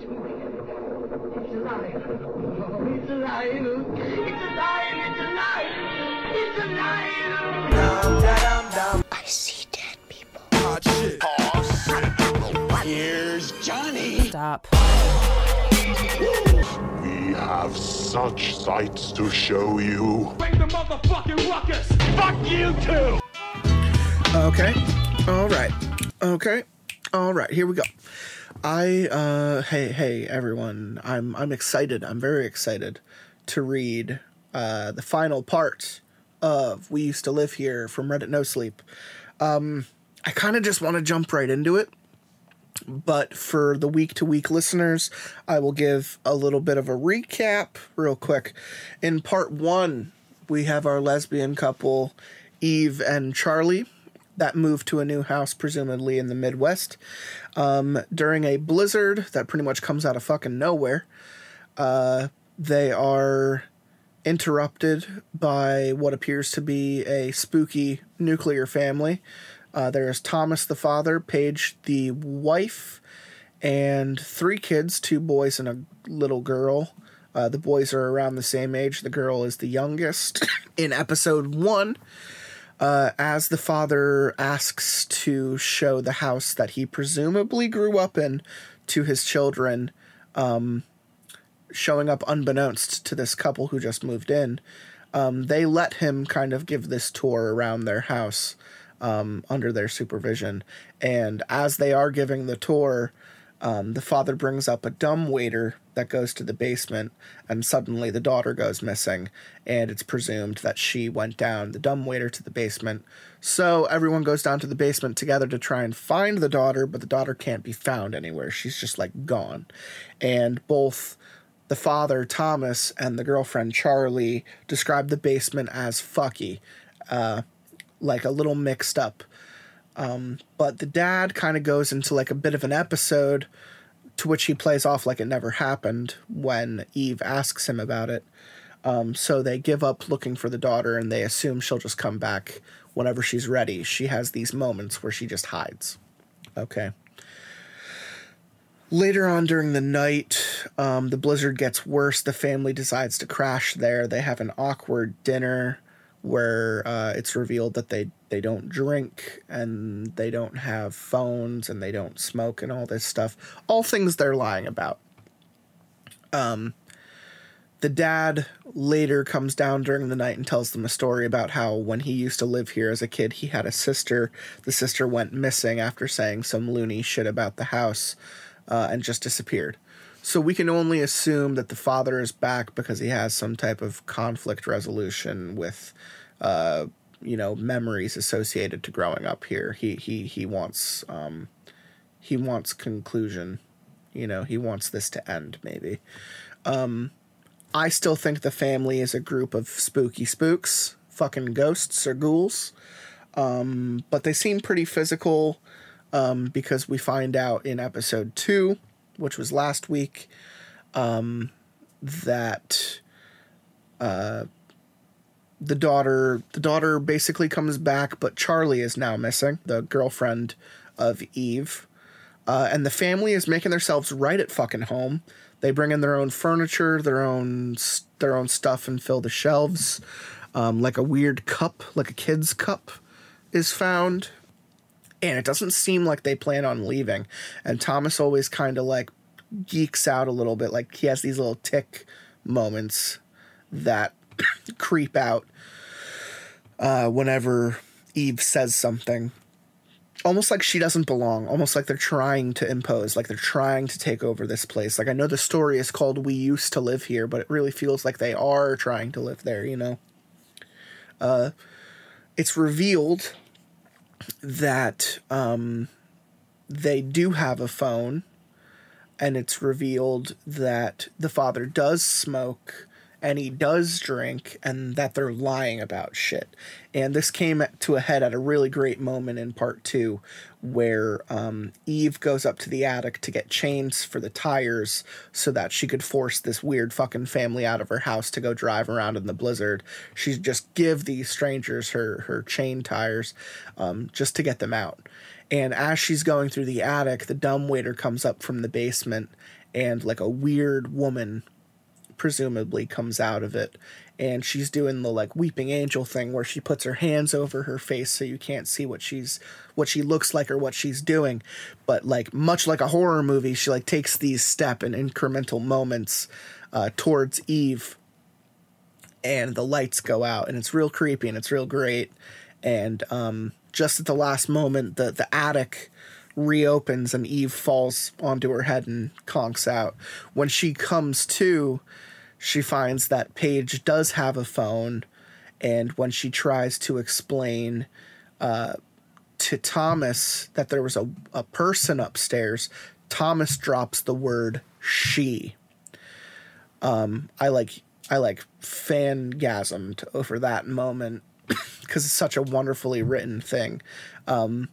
It's alive. Oh, it's alive. It's alive. It's alive. It's alive. I see dead people. Here's Johnny. Stop. We have such sights to show you. Bring the motherfucking ruckus. Fuck you too. Okay. All right. Okay. All right. Here we go. I uh hey hey everyone. I'm I'm excited. I'm very excited to read uh the final part of We Used to Live Here from Reddit No Sleep. Um I kind of just want to jump right into it. But for the week to week listeners, I will give a little bit of a recap real quick. In part 1, we have our lesbian couple Eve and Charlie that moved to a new house, presumably in the Midwest, um, during a blizzard that pretty much comes out of fucking nowhere. Uh, they are interrupted by what appears to be a spooky nuclear family. Uh, there's Thomas the father, Paige the wife, and three kids two boys and a little girl. Uh, the boys are around the same age. The girl is the youngest. In episode one, uh, as the father asks to show the house that he presumably grew up in to his children, um, showing up unbeknownst to this couple who just moved in, um, they let him kind of give this tour around their house um, under their supervision. And as they are giving the tour, um, the father brings up a dumb waiter that goes to the basement, and suddenly the daughter goes missing, and it's presumed that she went down the dumb waiter to the basement. So everyone goes down to the basement together to try and find the daughter, but the daughter can't be found anywhere. She's just like gone. And both the father, Thomas, and the girlfriend, Charlie, describe the basement as fucky, uh, like a little mixed up. Um, but the dad kind of goes into like a bit of an episode to which he plays off like it never happened when Eve asks him about it. Um, so they give up looking for the daughter and they assume she'll just come back whenever she's ready. She has these moments where she just hides. Okay. Later on during the night, um, the blizzard gets worse. The family decides to crash there. They have an awkward dinner where uh, it's revealed that they they don't drink and they don't have phones and they don't smoke and all this stuff. All things they're lying about. Um, the dad later comes down during the night and tells them a story about how when he used to live here as a kid, he had a sister. The sister went missing after saying some loony shit about the house uh, and just disappeared. So we can only assume that the father is back because he has some type of conflict resolution with, uh, you know, memories associated to growing up here. He he he wants um, he wants conclusion. You know, he wants this to end. Maybe. Um, I still think the family is a group of spooky spooks, fucking ghosts or ghouls. Um, but they seem pretty physical um, because we find out in episode two, which was last week, um, that uh, the daughter the daughter basically comes back, but Charlie is now missing, the girlfriend of Eve. Uh, and the family is making themselves right at fucking home. They bring in their own furniture, their own their own stuff, and fill the shelves. Um, like a weird cup, like a kid's cup, is found, and it doesn't seem like they plan on leaving. And Thomas always kind of like geeks out a little bit, like he has these little tick moments that creep out uh, whenever Eve says something almost like she doesn't belong, almost like they're trying to impose, like they're trying to take over this place. Like I know the story is called We Used to Live Here, but it really feels like they are trying to live there, you know. Uh it's revealed that um they do have a phone and it's revealed that the father does smoke and he does drink and that they're lying about shit. And this came to a head at a really great moment in part two where um, Eve goes up to the attic to get chains for the tires so that she could force this weird fucking family out of her house to go drive around in the blizzard. She'd just give these strangers her, her chain tires um, just to get them out. And as she's going through the attic, the dumbwaiter comes up from the basement, and like a weird woman, presumably, comes out of it. And she's doing the like weeping angel thing where she puts her hands over her face so you can't see what she's what she looks like or what she's doing. But like much like a horror movie, she like takes these step and incremental moments uh, towards Eve and the lights go out and it's real creepy and it's real great and um, just at the last moment the the attic reopens and Eve falls onto her head and conks out when she comes to she finds that Paige does have a phone and when she tries to explain uh, to Thomas that there was a, a person upstairs Thomas drops the word she um, I like I like fangasmed over that moment because it's such a wonderfully written thing. Um,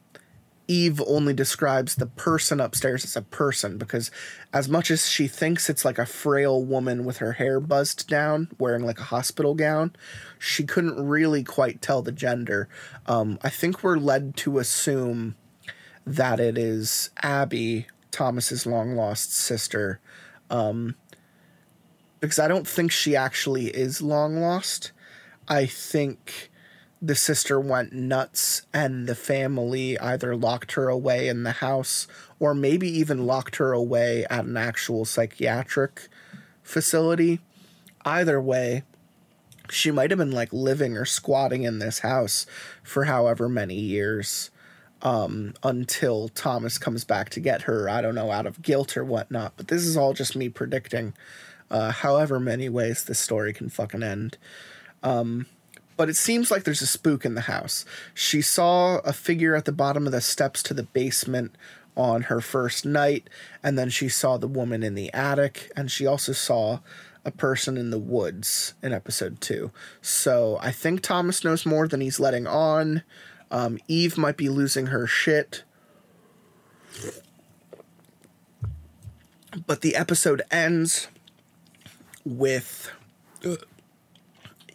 Eve only describes the person upstairs as a person because, as much as she thinks it's like a frail woman with her hair buzzed down, wearing like a hospital gown, she couldn't really quite tell the gender. Um, I think we're led to assume that it is Abby, Thomas's long lost sister. Um, because I don't think she actually is long lost. I think the sister went nuts and the family either locked her away in the house or maybe even locked her away at an actual psychiatric facility. Either way, she might have been like living or squatting in this house for however many years um, until Thomas comes back to get her. I don't know, out of guilt or whatnot. But this is all just me predicting uh, however many ways this story can fucking end. Um, but it seems like there's a spook in the house. She saw a figure at the bottom of the steps to the basement on her first night, and then she saw the woman in the attic, and she also saw a person in the woods in episode two. So I think Thomas knows more than he's letting on. Um, Eve might be losing her shit. But the episode ends with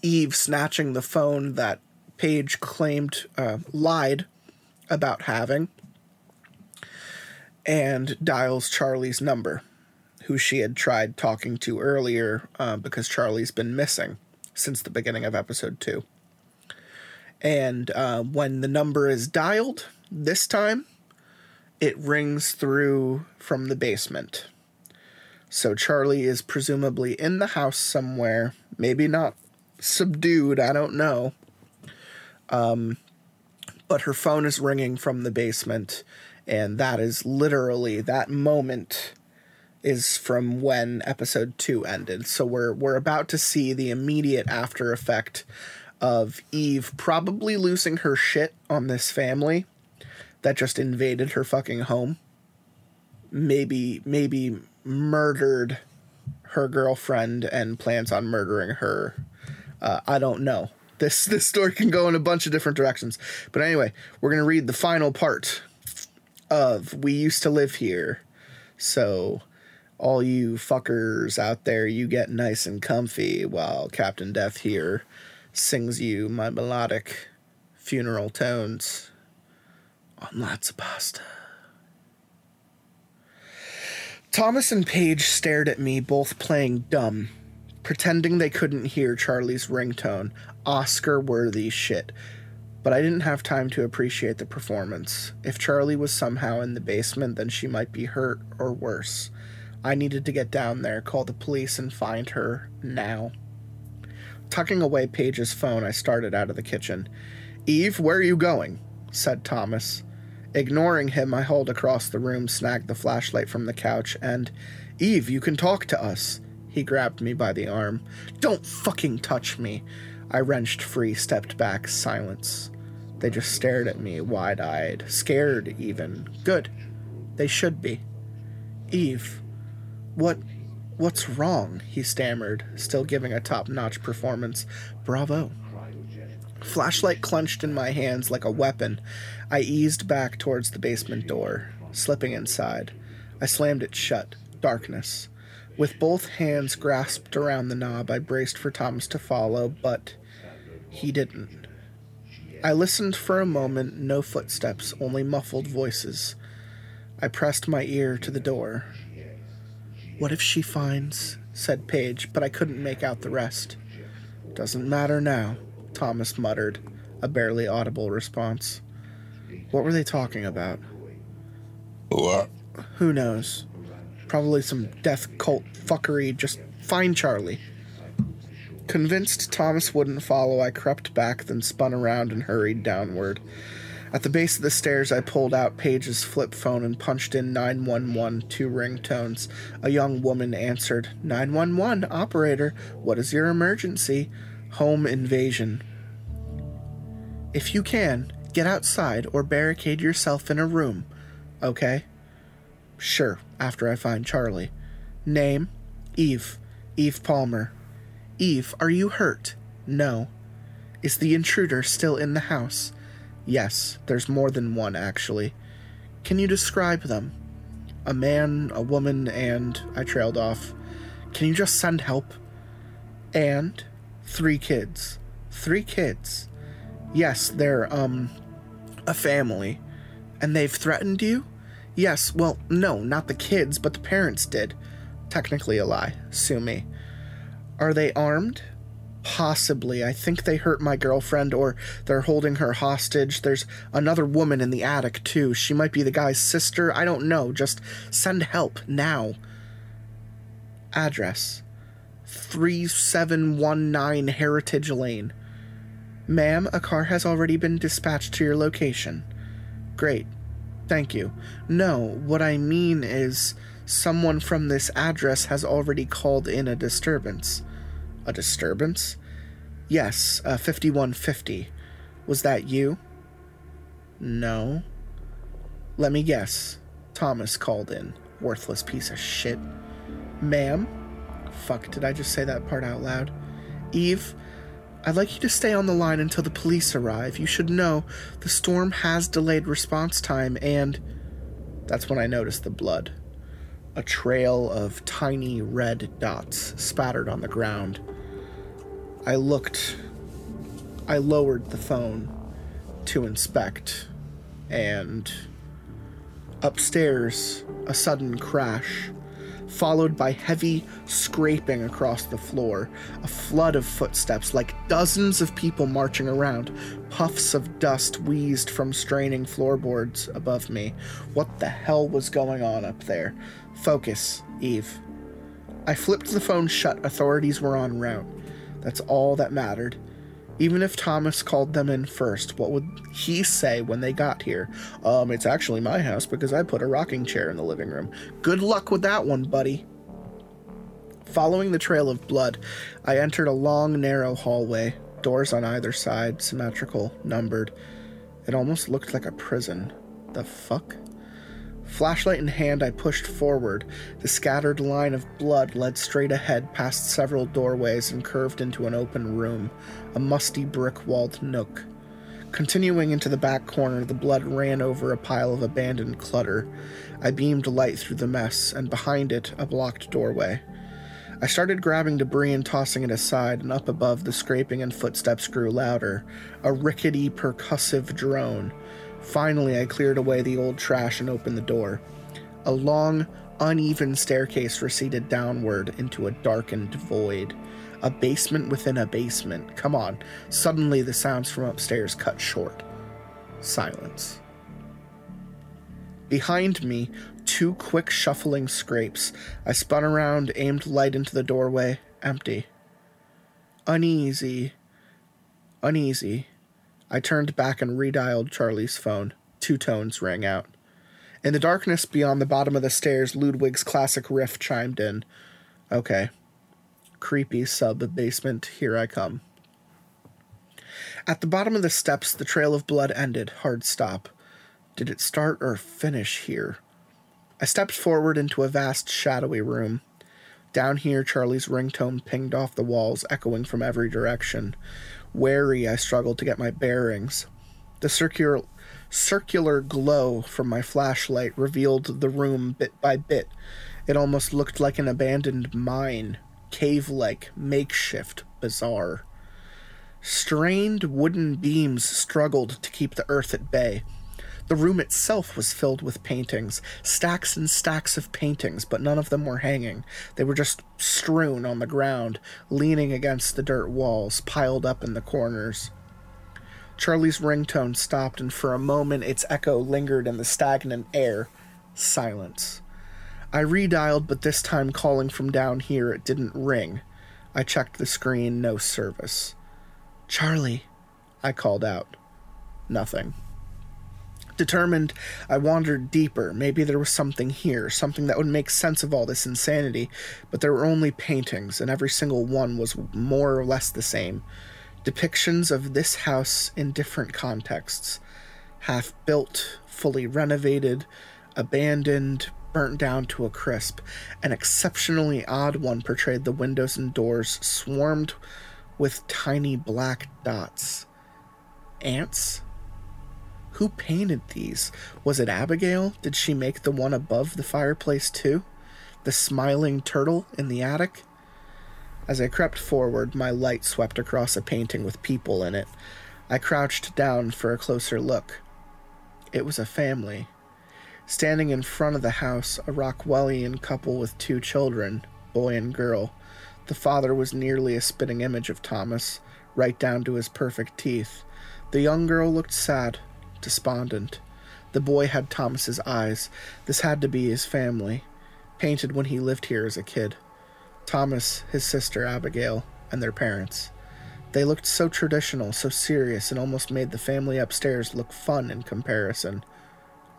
Eve snatching the phone that Paige claimed uh, lied about having and dials Charlie's number, who she had tried talking to earlier uh, because Charlie's been missing since the beginning of episode two. And uh, when the number is dialed, this time, it rings through from the basement. So Charlie is presumably in the house somewhere, maybe not subdued, I don't know. Um, but her phone is ringing from the basement, and that is literally that moment is from when episode 2 ended. So we're we're about to see the immediate after effect of Eve probably losing her shit on this family that just invaded her fucking home. Maybe maybe murdered her girlfriend and plans on murdering her. Uh, I don't know. This this story can go in a bunch of different directions. But anyway, we're gonna read the final part of "We Used to Live Here." So, all you fuckers out there, you get nice and comfy while Captain Death here sings you my melodic funeral tones on Lotsa Pasta. Thomas and Paige stared at me, both playing dumb, pretending they couldn't hear Charlie's ringtone, Oscar worthy shit. But I didn't have time to appreciate the performance. If Charlie was somehow in the basement, then she might be hurt or worse. I needed to get down there, call the police, and find her now. Tucking away Paige's phone, I started out of the kitchen. Eve, where are you going? said Thomas. Ignoring him, I hauled across the room, snagged the flashlight from the couch, and, Eve, you can talk to us. He grabbed me by the arm. Don't fucking touch me. I wrenched free, stepped back, silence. They just stared at me, wide eyed, scared even. Good. They should be. Eve, what. what's wrong? He stammered, still giving a top notch performance. Bravo. Flashlight clenched in my hands like a weapon. I eased back towards the basement door, slipping inside. I slammed it shut. Darkness. With both hands grasped around the knob, I braced for Thomas to follow, but he didn't. I listened for a moment, no footsteps, only muffled voices. I pressed my ear to the door. What if she finds? said Paige, but I couldn't make out the rest. Doesn't matter now, Thomas muttered, a barely audible response. What were they talking about? What? Who knows? Probably some death cult fuckery. Just find Charlie. Convinced Thomas wouldn't follow, I crept back, then spun around and hurried downward. At the base of the stairs, I pulled out Paige's flip phone and punched in 911, two ringtones. A young woman answered, 911, operator, what is your emergency? Home invasion. If you can, get outside or barricade yourself in a room, okay? Sure, after I find Charlie. Name? Eve. Eve Palmer. Eve, are you hurt? No. Is the intruder still in the house? Yes, there's more than one, actually. Can you describe them? A man, a woman, and. I trailed off. Can you just send help? And. Three kids. Three kids. Yes, they're, um. a family. And they've threatened you? Yes, well, no, not the kids, but the parents did. Technically a lie. Sue me. Are they armed? Possibly. I think they hurt my girlfriend or they're holding her hostage. There's another woman in the attic, too. She might be the guy's sister. I don't know. Just send help now. Address 3719 Heritage Lane. Ma'am, a car has already been dispatched to your location. Great. Thank you. No, what I mean is someone from this address has already called in a disturbance. A disturbance? Yes, uh, 5150. Was that you? No. Let me guess. Thomas called in. Worthless piece of shit. Ma'am? Fuck, did I just say that part out loud? Eve, I'd like you to stay on the line until the police arrive. You should know the storm has delayed response time, and. That's when I noticed the blood. A trail of tiny red dots spattered on the ground. I looked. I lowered the phone to inspect, and. Upstairs, a sudden crash followed by heavy scraping across the floor, a flood of footsteps like dozens of people marching around. Puffs of dust wheezed from straining floorboards above me. What the hell was going on up there? Focus, Eve. I flipped the phone shut. Authorities were en route. That's all that mattered. Even if Thomas called them in first, what would he say when they got here? Um, it's actually my house because I put a rocking chair in the living room. Good luck with that one, buddy. Following the trail of blood, I entered a long, narrow hallway, doors on either side, symmetrical, numbered. It almost looked like a prison. The fuck? Flashlight in hand, I pushed forward. The scattered line of blood led straight ahead past several doorways and curved into an open room, a musty brick walled nook. Continuing into the back corner, the blood ran over a pile of abandoned clutter. I beamed light through the mess, and behind it, a blocked doorway. I started grabbing debris and tossing it aside, and up above, the scraping and footsteps grew louder, a rickety, percussive drone. Finally, I cleared away the old trash and opened the door. A long, uneven staircase receded downward into a darkened void. A basement within a basement. Come on. Suddenly, the sounds from upstairs cut short. Silence. Behind me, two quick shuffling scrapes. I spun around, aimed light into the doorway. Empty. Uneasy. Uneasy. I turned back and redialed Charlie's phone. Two tones rang out. In the darkness beyond the bottom of the stairs, Ludwig's classic riff chimed in. Okay. Creepy sub basement, here I come. At the bottom of the steps, the trail of blood ended. Hard stop. Did it start or finish here? I stepped forward into a vast, shadowy room. Down here, Charlie's ringtone pinged off the walls, echoing from every direction. Wary, I struggled to get my bearings. The circular, circular glow from my flashlight revealed the room bit by bit. It almost looked like an abandoned mine, cave like, makeshift, bizarre. Strained wooden beams struggled to keep the earth at bay. The room itself was filled with paintings, stacks and stacks of paintings, but none of them were hanging. They were just strewn on the ground, leaning against the dirt walls, piled up in the corners. Charlie's ringtone stopped, and for a moment its echo lingered in the stagnant air. Silence. I redialed, but this time calling from down here, it didn't ring. I checked the screen, no service. Charlie, I called out. Nothing. Determined, I wandered deeper. Maybe there was something here, something that would make sense of all this insanity, but there were only paintings, and every single one was more or less the same. Depictions of this house in different contexts half built, fully renovated, abandoned, burnt down to a crisp. An exceptionally odd one portrayed the windows and doors swarmed with tiny black dots. Ants? Who painted these? Was it Abigail? Did she make the one above the fireplace too? The smiling turtle in the attic? As I crept forward, my light swept across a painting with people in it. I crouched down for a closer look. It was a family. Standing in front of the house, a Rockwellian couple with two children, boy and girl. The father was nearly a spitting image of Thomas, right down to his perfect teeth. The young girl looked sad, despondent. The boy had Thomas's eyes. This had to be his family, painted when he lived here as a kid. Thomas, his sister Abigail, and their parents. They looked so traditional, so serious, and almost made the family upstairs look fun in comparison.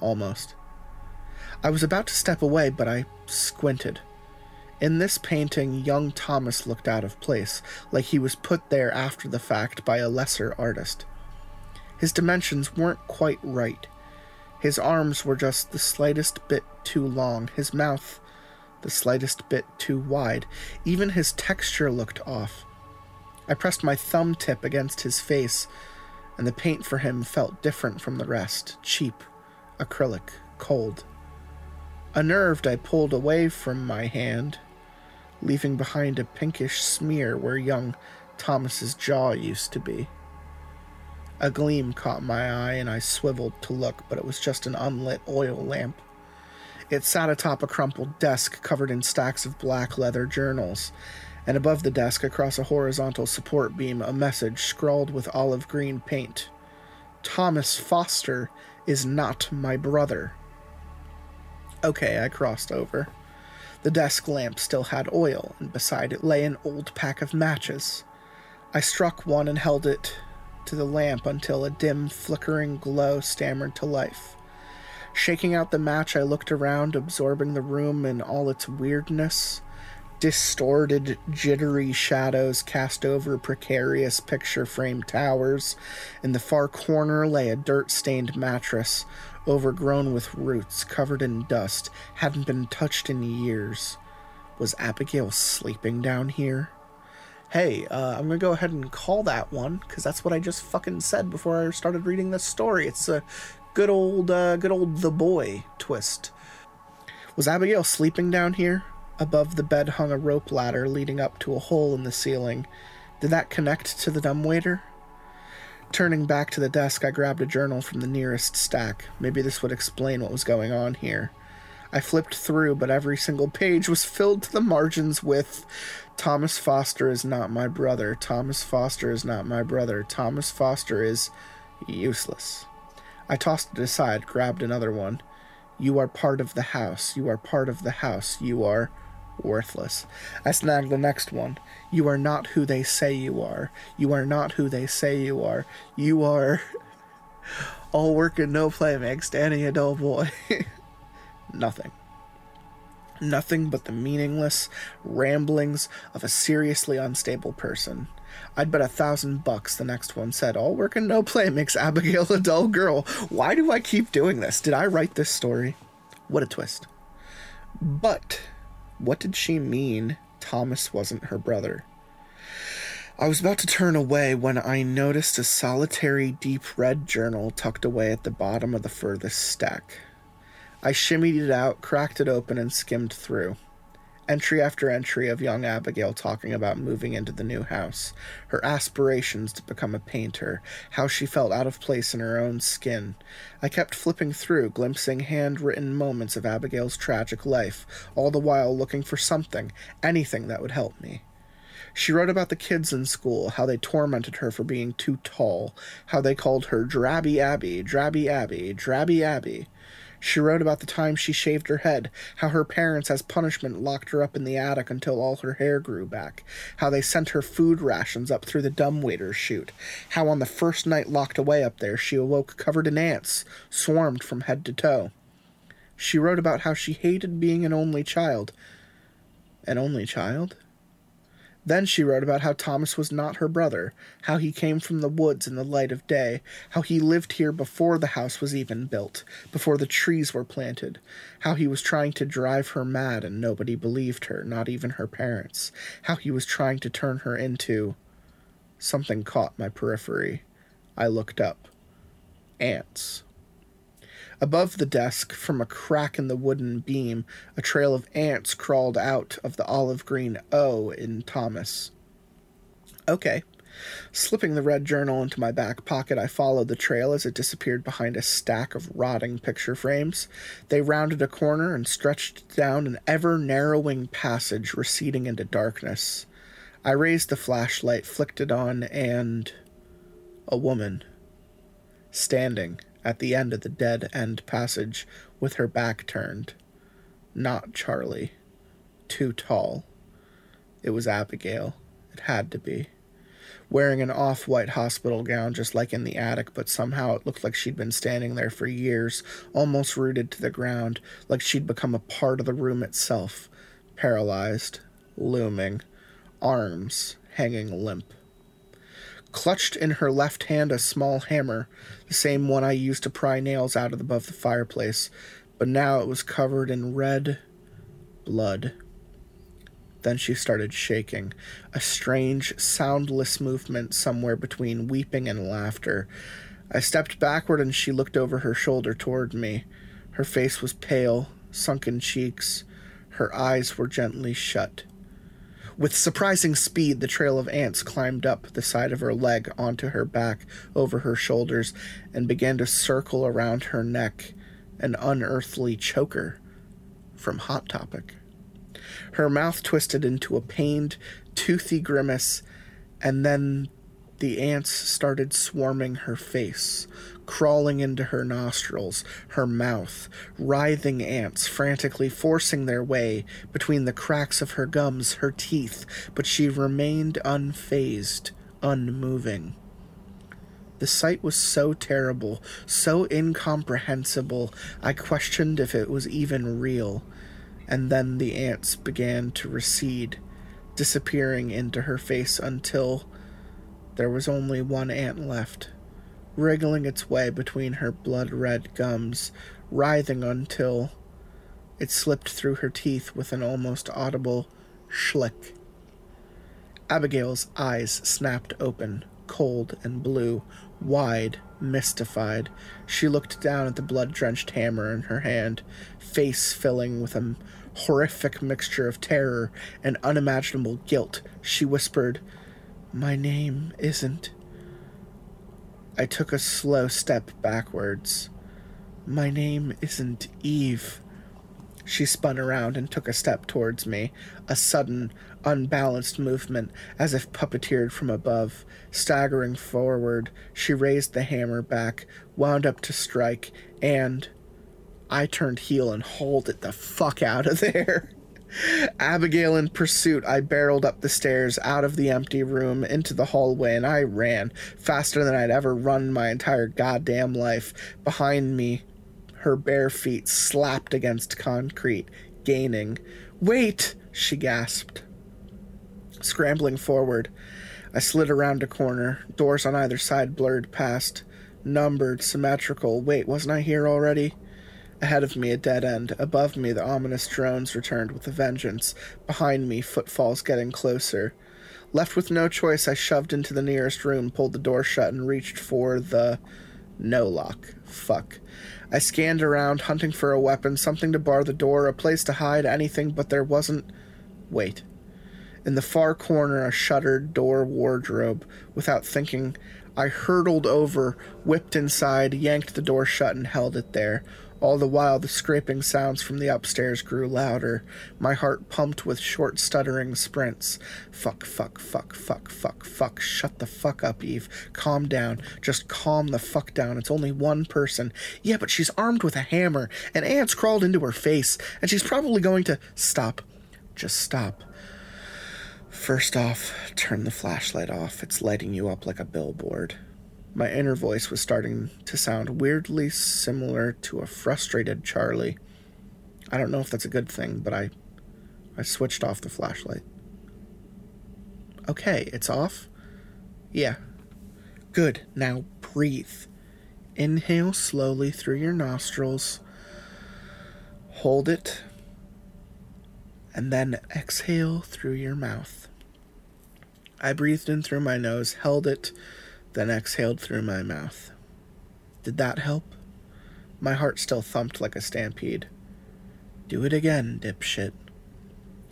Almost. I was about to step away, but I squinted. In this painting, young Thomas looked out of place, like he was put there after the fact by a lesser artist. His dimensions weren't quite right. His arms were just the slightest bit too long, his mouth the slightest bit too wide. Even his texture looked off. I pressed my thumb tip against his face, and the paint for him felt different from the rest cheap, acrylic, cold. Unnerved, I pulled away from my hand, leaving behind a pinkish smear where young Thomas's jaw used to be. A gleam caught my eye, and I swiveled to look, but it was just an unlit oil lamp. It sat atop a crumpled desk covered in stacks of black leather journals, and above the desk, across a horizontal support beam, a message scrawled with olive green paint Thomas Foster is not my brother. Okay, I crossed over. The desk lamp still had oil, and beside it lay an old pack of matches. I struck one and held it to the lamp until a dim, flickering glow stammered to life. Shaking out the match, I looked around, absorbing the room in all its weirdness. Distorted, jittery shadows cast over precarious picture frame towers. In the far corner lay a dirt stained mattress, overgrown with roots, covered in dust, hadn't been touched in years. Was Abigail sleeping down here? Hey, uh, I'm gonna go ahead and call that one because that's what I just fucking said before I started reading this story. It's a good old, uh, good old the boy twist. Was Abigail sleeping down here? Above the bed hung a rope ladder leading up to a hole in the ceiling. Did that connect to the dumbwaiter? Turning back to the desk, I grabbed a journal from the nearest stack. Maybe this would explain what was going on here. I flipped through, but every single page was filled to the margins with Thomas Foster is not my brother. Thomas Foster is not my brother. Thomas Foster is useless. I tossed it aside, grabbed another one. You are part of the house. You are part of the house. You are worthless. I snagged the next one. You are not who they say you are. You are not who they say you are. You are all work and no play makes Danny a dull boy. Nothing. Nothing but the meaningless ramblings of a seriously unstable person. I'd bet a thousand bucks the next one said, All work and no play makes Abigail a dull girl. Why do I keep doing this? Did I write this story? What a twist. But what did she mean Thomas wasn't her brother? I was about to turn away when I noticed a solitary deep red journal tucked away at the bottom of the furthest stack. I shimmied it out, cracked it open, and skimmed through. Entry after entry of young Abigail talking about moving into the new house, her aspirations to become a painter, how she felt out of place in her own skin. I kept flipping through, glimpsing handwritten moments of Abigail's tragic life, all the while looking for something, anything that would help me. She wrote about the kids in school, how they tormented her for being too tall, how they called her Drabby Abby, Drabby Abby, Drabby Abby. She wrote about the time she shaved her head, how her parents, as punishment, locked her up in the attic until all her hair grew back, how they sent her food rations up through the dumbwaiter's chute, how on the first night locked away up there she awoke covered in ants, swarmed from head to toe. She wrote about how she hated being an only child. An only child? Then she wrote about how Thomas was not her brother, how he came from the woods in the light of day, how he lived here before the house was even built, before the trees were planted, how he was trying to drive her mad and nobody believed her, not even her parents, how he was trying to turn her into. Something caught my periphery. I looked up. Ants. Above the desk, from a crack in the wooden beam, a trail of ants crawled out of the olive green O in Thomas. Okay. Slipping the red journal into my back pocket, I followed the trail as it disappeared behind a stack of rotting picture frames. They rounded a corner and stretched down an ever narrowing passage receding into darkness. I raised the flashlight, flicked it on, and. a woman. Standing at the end of the dead end passage with her back turned. Not Charlie. Too tall. It was Abigail. It had to be. Wearing an off white hospital gown just like in the attic, but somehow it looked like she'd been standing there for years, almost rooted to the ground, like she'd become a part of the room itself. Paralyzed, looming, arms hanging limp clutched in her left hand a small hammer, the same one I used to pry nails out of above the fireplace, but now it was covered in red blood. Then she started shaking, a strange, soundless movement somewhere between weeping and laughter. I stepped backward and she looked over her shoulder toward me. Her face was pale, sunken cheeks. Her eyes were gently shut. With surprising speed, the trail of ants climbed up the side of her leg onto her back, over her shoulders, and began to circle around her neck, an unearthly choker from Hot Topic. Her mouth twisted into a pained, toothy grimace, and then the ants started swarming her face, crawling into her nostrils, her mouth, writhing ants frantically forcing their way between the cracks of her gums, her teeth, but she remained unfazed, unmoving. The sight was so terrible, so incomprehensible, I questioned if it was even real. And then the ants began to recede, disappearing into her face until there was only one ant left wriggling its way between her blood red gums, writhing until it slipped through her teeth with an almost audible schlick. Abigail's eyes snapped open, cold and blue, wide, mystified. She looked down at the blood drenched hammer in her hand, face filling with a horrific mixture of terror and unimaginable guilt. She whispered, My name isn't I took a slow step backwards. My name isn't Eve. She spun around and took a step towards me, a sudden, unbalanced movement, as if puppeteered from above. Staggering forward, she raised the hammer back, wound up to strike, and I turned heel and hauled it the fuck out of there. Abigail in pursuit, I barreled up the stairs, out of the empty room, into the hallway, and I ran faster than I'd ever run my entire goddamn life. Behind me, her bare feet slapped against concrete, gaining. Wait! she gasped. Scrambling forward, I slid around a corner, doors on either side blurred past. Numbered, symmetrical. Wait, wasn't I here already? Ahead of me, a dead end. Above me, the ominous drones returned with a vengeance. Behind me, footfalls getting closer. Left with no choice, I shoved into the nearest room, pulled the door shut, and reached for the. No lock. Fuck. I scanned around, hunting for a weapon, something to bar the door, a place to hide, anything, but there wasn't Wait. In the far corner, a shuttered door wardrobe. Without thinking, I hurtled over, whipped inside, yanked the door shut, and held it there. All the while, the scraping sounds from the upstairs grew louder. My heart pumped with short, stuttering sprints. Fuck, fuck, fuck, fuck, fuck, fuck. Shut the fuck up, Eve. Calm down. Just calm the fuck down. It's only one person. Yeah, but she's armed with a hammer, and ants crawled into her face, and she's probably going to. Stop. Just stop. First off, turn the flashlight off. It's lighting you up like a billboard. My inner voice was starting to sound weirdly similar to a frustrated Charlie. I don't know if that's a good thing, but I I switched off the flashlight. Okay, it's off? Yeah. Good. Now breathe. Inhale slowly through your nostrils. Hold it. And then exhale through your mouth. I breathed in through my nose, held it, then exhaled through my mouth. Did that help? My heart still thumped like a stampede. Do it again, dipshit.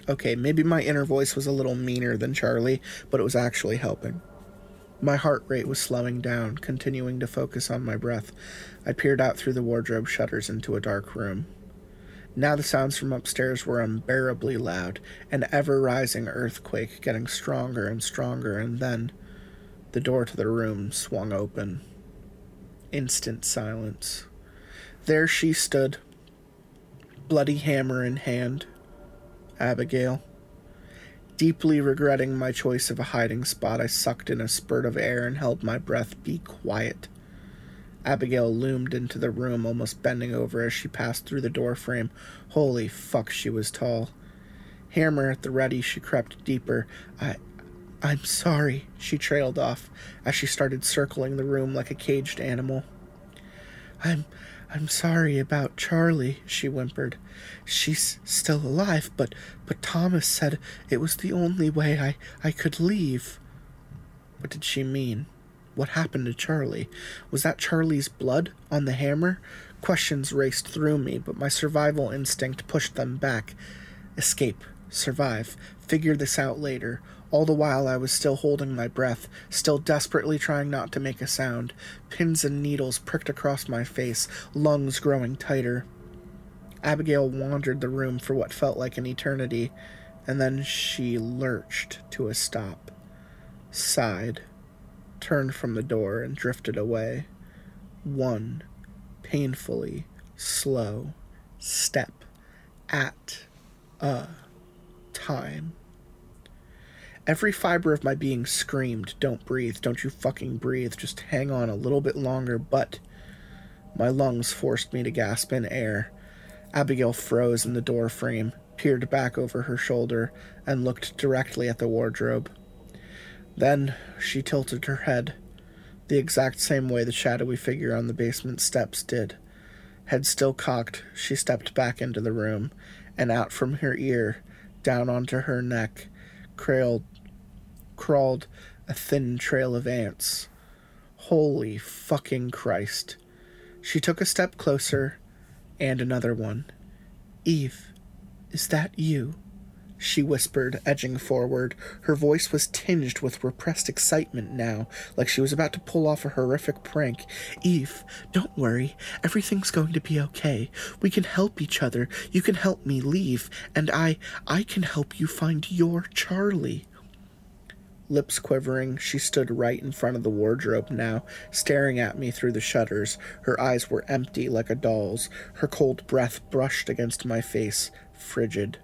Okay, maybe my inner voice was a little meaner than Charlie, but it was actually helping. My heart rate was slowing down, continuing to focus on my breath. I peered out through the wardrobe shutters into a dark room. Now the sounds from upstairs were unbearably loud, an ever rising earthquake getting stronger and stronger, and then the door to the room swung open. Instant silence. There she stood, bloody hammer in hand. Abigail. Deeply regretting my choice of a hiding spot, I sucked in a spurt of air and held my breath. Be quiet. Abigail loomed into the room, almost bending over as she passed through the doorframe. Holy fuck, she was tall. Hammer at the ready, she crept deeper. I, I'm sorry, she trailed off as she started circling the room like a caged animal. I'm I'm sorry about Charlie, she whimpered. She's still alive, but but Thomas said it was the only way I, I could leave. What did she mean? What happened to Charlie? Was that Charlie's blood on the hammer? Questions raced through me, but my survival instinct pushed them back. Escape, survive, figure this out later. All the while I was still holding my breath, still desperately trying not to make a sound. Pins and needles pricked across my face, lungs growing tighter. Abigail wandered the room for what felt like an eternity, and then she lurched to a stop, sighed, turned from the door, and drifted away. One painfully slow step at a time. Every fiber of my being screamed, Don't breathe, don't you fucking breathe, just hang on a little bit longer, but my lungs forced me to gasp in air. Abigail froze in the door frame, peered back over her shoulder, and looked directly at the wardrobe. Then she tilted her head, the exact same way the shadowy figure on the basement steps did. Head still cocked, she stepped back into the room, and out from her ear, down onto her neck, crawled crawled a thin trail of ants. Holy fucking Christ. She took a step closer, and another one. Eve, is that you? She whispered, edging forward. Her voice was tinged with repressed excitement now, like she was about to pull off a horrific prank. Eve, don't worry. Everything's going to be okay. We can help each other. You can help me leave, and I I can help you find your Charlie. Lips quivering, she stood right in front of the wardrobe now, staring at me through the shutters. Her eyes were empty like a doll's. Her cold breath brushed against my face, frigid.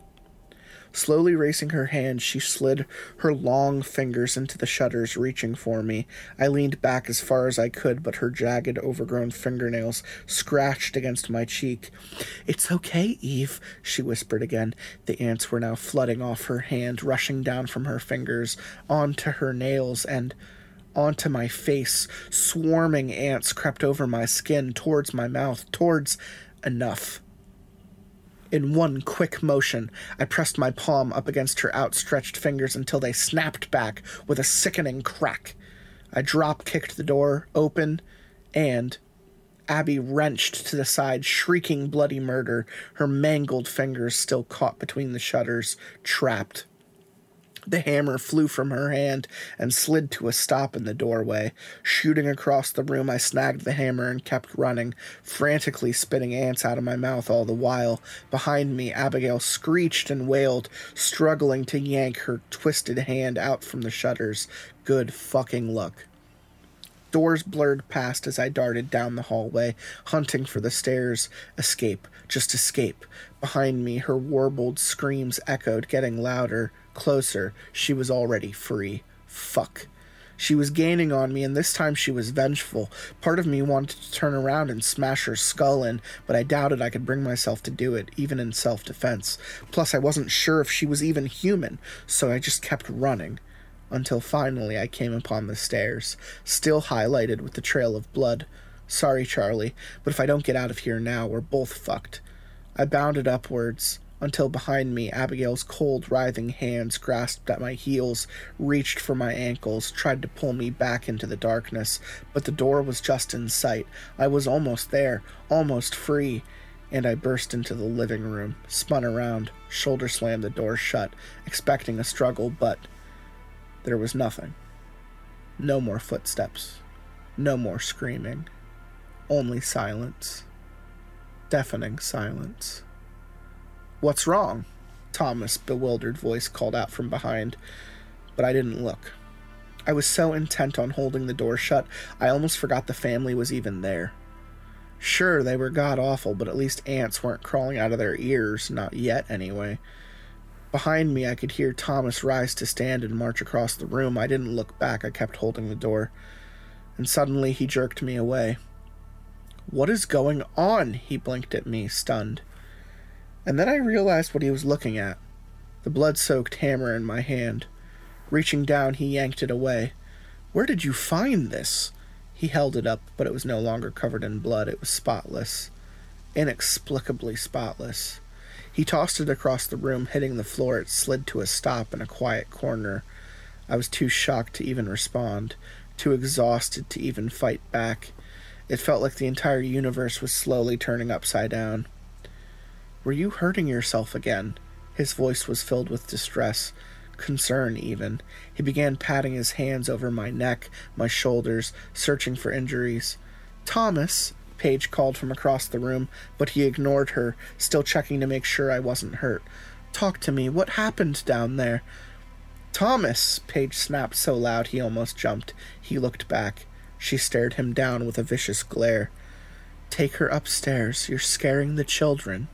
Slowly raising her hand, she slid her long fingers into the shutters, reaching for me. I leaned back as far as I could, but her jagged, overgrown fingernails scratched against my cheek. It's okay, Eve, she whispered again. The ants were now flooding off her hand, rushing down from her fingers, onto her nails, and onto my face. Swarming ants crept over my skin, towards my mouth, towards. Enough. In one quick motion, I pressed my palm up against her outstretched fingers until they snapped back with a sickening crack. I drop kicked the door open, and, Abby wrenched to the side, shrieking bloody murder, her mangled fingers still caught between the shutters, trapped. The hammer flew from her hand and slid to a stop in the doorway. Shooting across the room, I snagged the hammer and kept running, frantically spitting ants out of my mouth all the while. Behind me, Abigail screeched and wailed, struggling to yank her twisted hand out from the shutters. Good fucking luck. Doors blurred past as I darted down the hallway, hunting for the stairs. Escape, just escape. Behind me, her warbled screams echoed, getting louder, closer. She was already free. Fuck. She was gaining on me, and this time she was vengeful. Part of me wanted to turn around and smash her skull in, but I doubted I could bring myself to do it, even in self defense. Plus, I wasn't sure if she was even human, so I just kept running until finally I came upon the stairs, still highlighted with the trail of blood. Sorry, Charlie, but if I don't get out of here now, we're both fucked. I bounded upwards until behind me Abigail's cold, writhing hands grasped at my heels, reached for my ankles, tried to pull me back into the darkness, but the door was just in sight. I was almost there, almost free, and I burst into the living room, spun around, shoulder slammed the door shut, expecting a struggle, but there was nothing. No more footsteps. No more screaming. Only silence. Deafening silence. What's wrong? Thomas' bewildered voice called out from behind, but I didn't look. I was so intent on holding the door shut, I almost forgot the family was even there. Sure, they were god awful, but at least ants weren't crawling out of their ears, not yet anyway. Behind me, I could hear Thomas rise to stand and march across the room. I didn't look back, I kept holding the door. And suddenly he jerked me away. What is going on? He blinked at me, stunned. And then I realized what he was looking at the blood soaked hammer in my hand. Reaching down, he yanked it away. Where did you find this? He held it up, but it was no longer covered in blood. It was spotless. Inexplicably spotless. He tossed it across the room, hitting the floor. It slid to a stop in a quiet corner. I was too shocked to even respond, too exhausted to even fight back. It felt like the entire universe was slowly turning upside down. Were you hurting yourself again? His voice was filled with distress, concern even. He began patting his hands over my neck, my shoulders, searching for injuries. Thomas, Paige called from across the room, but he ignored her, still checking to make sure I wasn't hurt. Talk to me. What happened down there? Thomas! Paige snapped so loud he almost jumped. He looked back. She stared him down with a vicious glare. Take her upstairs. You're scaring the children.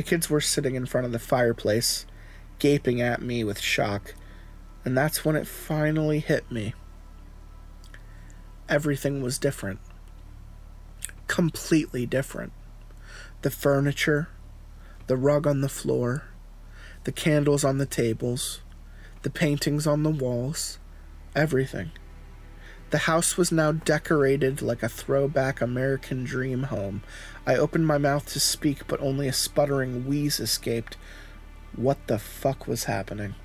The kids were sitting in front of the fireplace, gaping at me with shock, and that's when it finally hit me. Everything was different completely different. The furniture, the rug on the floor, the candles on the tables, the paintings on the walls, everything. The house was now decorated like a throwback American dream home. I opened my mouth to speak, but only a sputtering wheeze escaped. What the fuck was happening?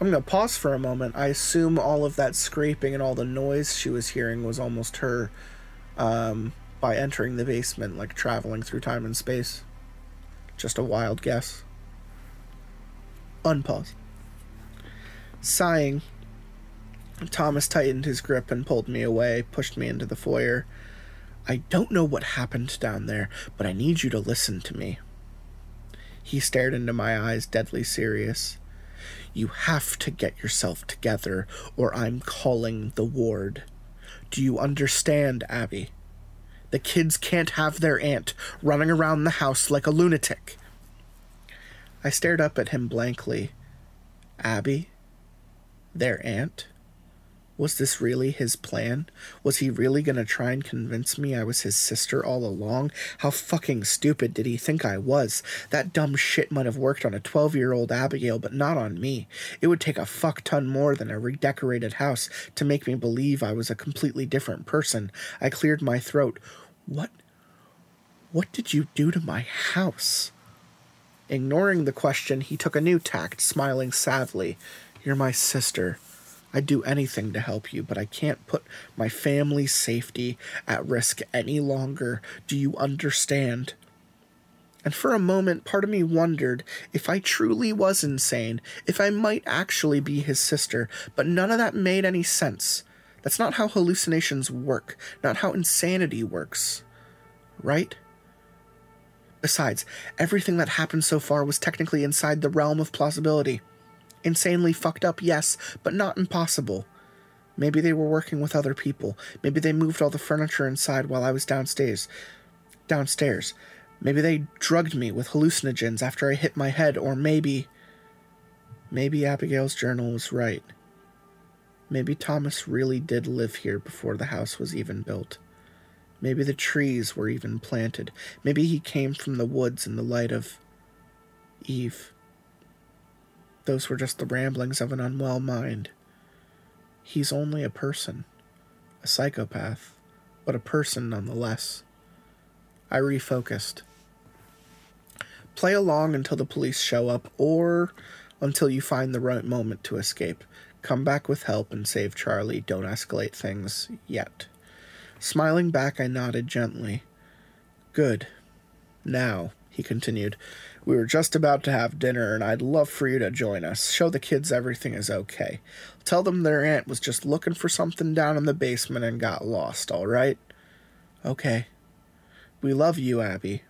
I'm going to pause for a moment. I assume all of that scraping and all the noise she was hearing was almost her um, by entering the basement, like traveling through time and space. Just a wild guess. Unpause. Sighing, Thomas tightened his grip and pulled me away, pushed me into the foyer. I don't know what happened down there, but I need you to listen to me. He stared into my eyes, deadly serious. You have to get yourself together, or I'm calling the ward. Do you understand, Abby? The kids can't have their aunt running around the house like a lunatic. I stared up at him blankly. Abby? Their aunt? Was this really his plan? Was he really gonna try and convince me I was his sister all along? How fucking stupid did he think I was? That dumb shit might have worked on a 12 year old Abigail, but not on me. It would take a fuck ton more than a redecorated house to make me believe I was a completely different person. I cleared my throat. What? What did you do to my house? Ignoring the question, he took a new tact, smiling sadly. You're my sister. I'd do anything to help you, but I can't put my family's safety at risk any longer. Do you understand? And for a moment, part of me wondered if I truly was insane, if I might actually be his sister, but none of that made any sense. That's not how hallucinations work, not how insanity works. Right? Besides, everything that happened so far was technically inside the realm of plausibility. Insanely fucked up, yes, but not impossible. Maybe they were working with other people. Maybe they moved all the furniture inside while I was downstairs. Downstairs. Maybe they drugged me with hallucinogens after I hit my head, or maybe. Maybe Abigail's journal was right. Maybe Thomas really did live here before the house was even built. Maybe the trees were even planted. Maybe he came from the woods in the light of Eve. Those were just the ramblings of an unwell mind. He's only a person, a psychopath, but a person nonetheless. I refocused. Play along until the police show up, or until you find the right moment to escape. Come back with help and save Charlie. Don't escalate things yet. Smiling back, I nodded gently. Good. Now, he continued, we were just about to have dinner, and I'd love for you to join us. Show the kids everything is okay. Tell them their aunt was just looking for something down in the basement and got lost, all right? Okay. We love you, Abby.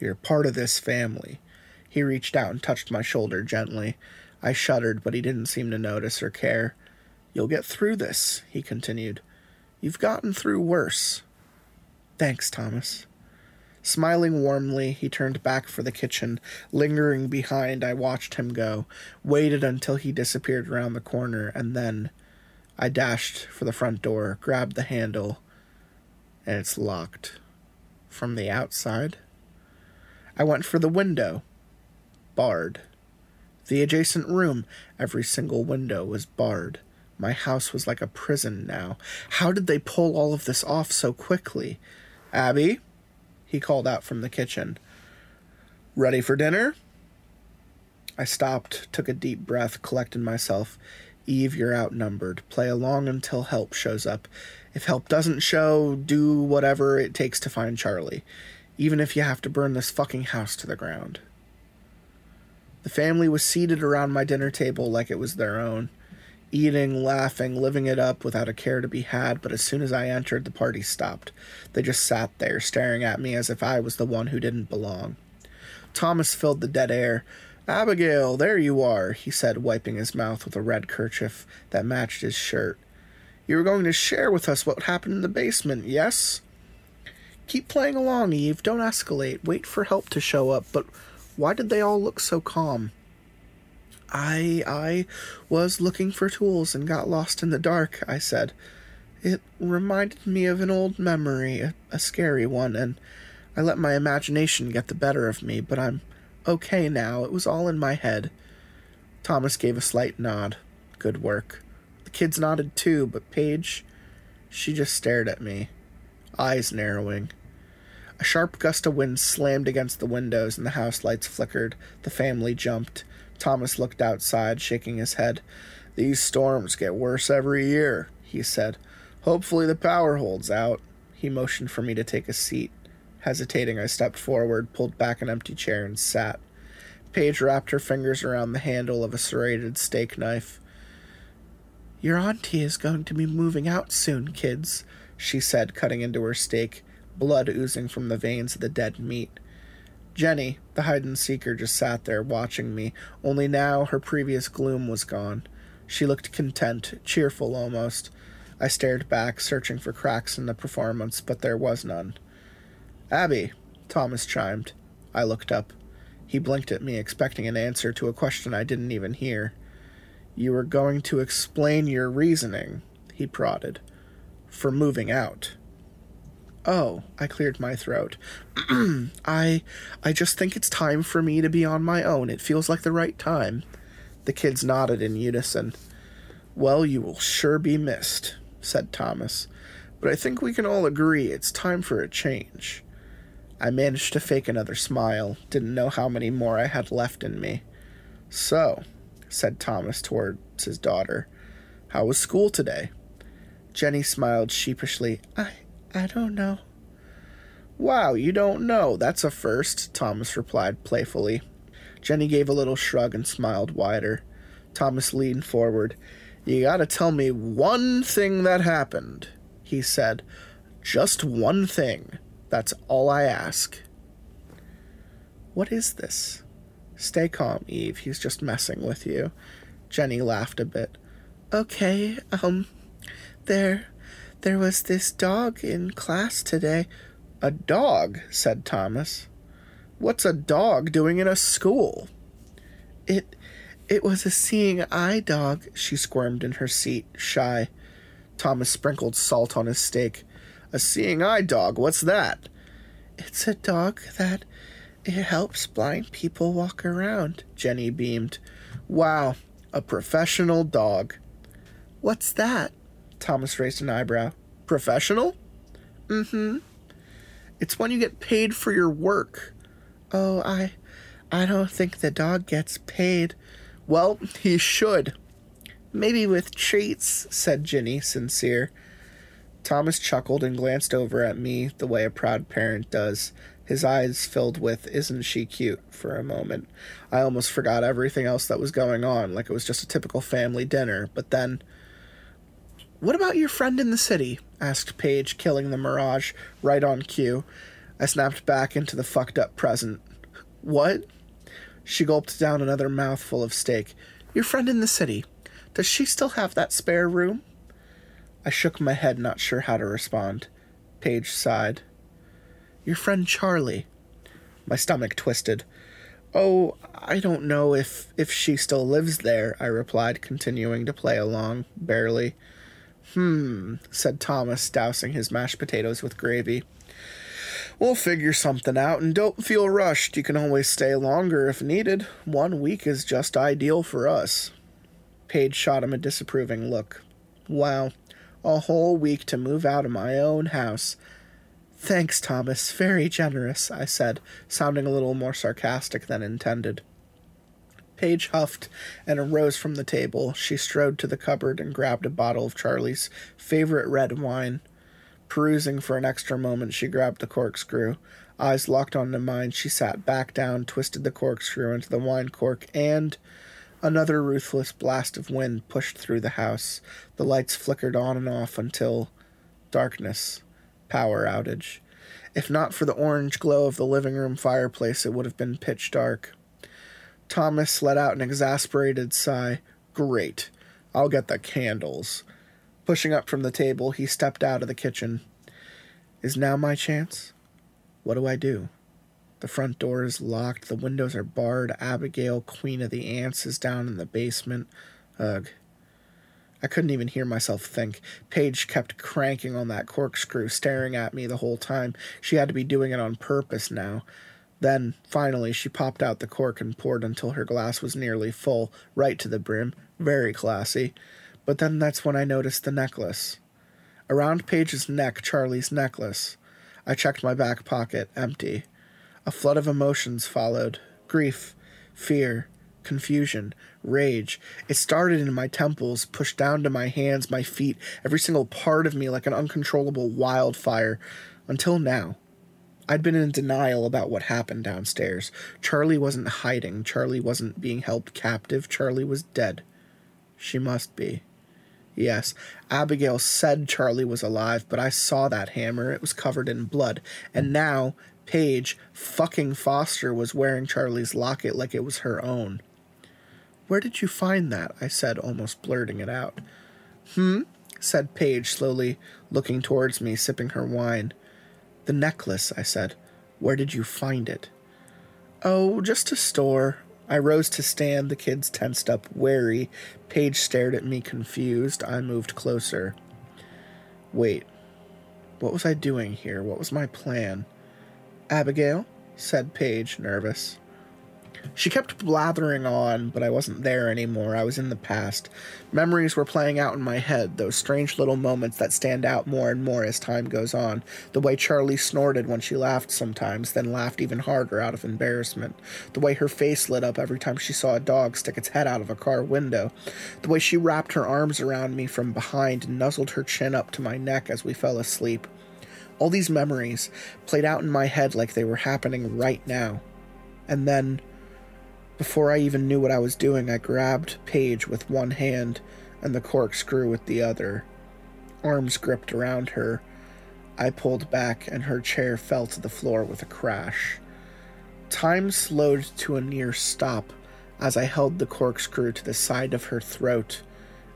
You're part of this family. He reached out and touched my shoulder gently. I shuddered, but he didn't seem to notice or care. You'll get through this, he continued. You've gotten through worse. Thanks, Thomas. Smiling warmly, he turned back for the kitchen. Lingering behind, I watched him go, waited until he disappeared around the corner, and then I dashed for the front door, grabbed the handle, and it's locked. From the outside? I went for the window. Barred. The adjacent room, every single window was barred. My house was like a prison now. How did they pull all of this off so quickly? Abby? He called out from the kitchen. Ready for dinner? I stopped, took a deep breath, collected myself. Eve, you're outnumbered. Play along until help shows up. If help doesn't show, do whatever it takes to find Charlie, even if you have to burn this fucking house to the ground. The family was seated around my dinner table like it was their own, eating, laughing, living it up without a care to be had, but as soon as I entered, the party stopped. They just sat there, staring at me as if I was the one who didn't belong. Thomas filled the dead air. Abigail, there you are, he said, wiping his mouth with a red kerchief that matched his shirt. You were going to share with us what happened in the basement, yes? Keep playing along, Eve. Don't escalate. Wait for help to show up, but why did they all look so calm? I I was looking for tools and got lost in the dark, I said. It reminded me of an old memory, a, a scary one, and I let my imagination get the better of me, but I'm okay now. It was all in my head. Thomas gave a slight nod. Good work. The kids nodded too, but Paige, she just stared at me, eyes narrowing. A sharp gust of wind slammed against the windows and the house lights flickered. The family jumped. Thomas looked outside, shaking his head. These storms get worse every year, he said. Hopefully the power holds out. He motioned for me to take a seat. Hesitating, I stepped forward, pulled back an empty chair, and sat. Paige wrapped her fingers around the handle of a serrated steak knife. Your auntie is going to be moving out soon, kids, she said, cutting into her steak, blood oozing from the veins of the dead meat. Jenny, the hide and seeker, just sat there watching me, only now her previous gloom was gone. She looked content, cheerful almost. I stared back, searching for cracks in the performance, but there was none. Abby, Thomas chimed. I looked up. He blinked at me, expecting an answer to a question I didn't even hear. You were going to explain your reasoning, he prodded, for moving out. Oh, I cleared my throat. I I just think it's time for me to be on my own. It feels like the right time. The kids nodded in unison. Well, you will sure be missed, said Thomas. But I think we can all agree it's time for a change. I managed to fake another smile, didn't know how many more I had left in me. So, said Thomas towards his daughter, How was school today? Jenny smiled sheepishly. I I don't know. Wow, you don't know. That's a first, Thomas replied playfully. Jenny gave a little shrug and smiled wider. Thomas leaned forward. You gotta tell me one thing that happened, he said. Just one thing. That's all I ask. What is this? Stay calm, Eve. He's just messing with you. Jenny laughed a bit. Okay, um, there, there was this dog in class today. A dog, said Thomas. What's a dog doing in a school? It, it was a seeing eye dog, she squirmed in her seat, shy. Thomas sprinkled salt on his steak. A seeing eye dog, what's that? It's a dog that it helps blind people walk around, Jenny beamed. Wow, a professional dog. What's that? Thomas raised an eyebrow. Professional? Mm hmm. It's when you get paid for your work. Oh, I. I don't think the dog gets paid. Well, he should. Maybe with treats, said Ginny, sincere. Thomas chuckled and glanced over at me the way a proud parent does, his eyes filled with, Isn't she cute? for a moment. I almost forgot everything else that was going on, like it was just a typical family dinner, but then. What about your friend in the city? asked Paige, killing the mirage right on cue. I snapped back into the fucked up present. What? She gulped down another mouthful of steak. Your friend in the city. Does she still have that spare room? I shook my head, not sure how to respond. Paige sighed. Your friend Charlie. My stomach twisted. Oh, I don't know if if she still lives there, I replied, continuing to play along, barely. Hmm, said Thomas, dousing his mashed potatoes with gravy. We'll figure something out, and don't feel rushed. You can always stay longer if needed. One week is just ideal for us. Paige shot him a disapproving look. Wow, a whole week to move out of my own house. Thanks, Thomas. Very generous, I said, sounding a little more sarcastic than intended. Paige huffed and arose from the table. She strode to the cupboard and grabbed a bottle of Charlie's favorite red wine. Perusing for an extra moment, she grabbed the corkscrew. Eyes locked onto mine, she sat back down, twisted the corkscrew into the wine cork, and another ruthless blast of wind pushed through the house. The lights flickered on and off until darkness, power outage. If not for the orange glow of the living room fireplace, it would have been pitch dark. Thomas let out an exasperated sigh. Great. I'll get the candles. Pushing up from the table, he stepped out of the kitchen. Is now my chance? What do I do? The front door is locked, the windows are barred. Abigail, Queen of the Ants, is down in the basement. Ugh. I couldn't even hear myself think. Paige kept cranking on that corkscrew, staring at me the whole time. She had to be doing it on purpose now. Then, finally, she popped out the cork and poured until her glass was nearly full, right to the brim. Very classy. But then that's when I noticed the necklace. Around Paige's neck, Charlie's necklace. I checked my back pocket, empty. A flood of emotions followed grief, fear, confusion, rage. It started in my temples, pushed down to my hands, my feet, every single part of me like an uncontrollable wildfire, until now. I'd been in denial about what happened downstairs. Charlie wasn't hiding. Charlie wasn't being held captive. Charlie was dead. She must be. Yes, Abigail said Charlie was alive, but I saw that hammer. It was covered in blood. And now, Paige, fucking Foster, was wearing Charlie's locket like it was her own. Where did you find that? I said, almost blurting it out. Hmm? said Paige, slowly looking towards me, sipping her wine. The necklace, I said. Where did you find it? Oh, just a store. I rose to stand, the kids tensed up, wary. Paige stared at me, confused. I moved closer. Wait, what was I doing here? What was my plan? Abigail, said Paige, nervous. She kept blathering on, but I wasn't there anymore. I was in the past. Memories were playing out in my head, those strange little moments that stand out more and more as time goes on. The way Charlie snorted when she laughed sometimes, then laughed even harder out of embarrassment. The way her face lit up every time she saw a dog stick its head out of a car window. The way she wrapped her arms around me from behind and nuzzled her chin up to my neck as we fell asleep. All these memories played out in my head like they were happening right now. And then before I even knew what I was doing, I grabbed Paige with one hand and the corkscrew with the other. Arms gripped around her. I pulled back, and her chair fell to the floor with a crash. Time slowed to a near stop as I held the corkscrew to the side of her throat,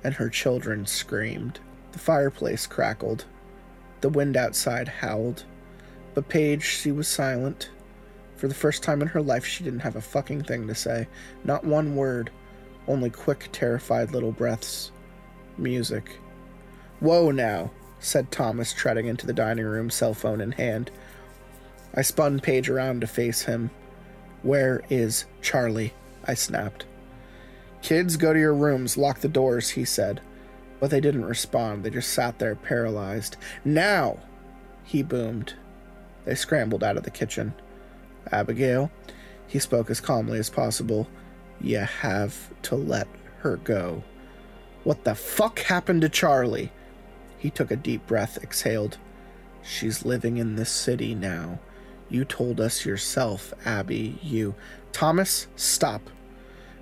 and her children screamed. The fireplace crackled. The wind outside howled. But Paige, she was silent. For the first time in her life, she didn't have a fucking thing to say. Not one word. Only quick, terrified little breaths. Music. Whoa now, said Thomas, treading into the dining room, cell phone in hand. I spun Paige around to face him. Where is Charlie? I snapped. Kids, go to your rooms, lock the doors, he said. But they didn't respond. They just sat there paralyzed. Now! He boomed. They scrambled out of the kitchen. Abigail, he spoke as calmly as possible, you have to let her go. What the fuck happened to Charlie? He took a deep breath, exhaled. She's living in this city now. You told us yourself, Abby. You. Thomas, stop.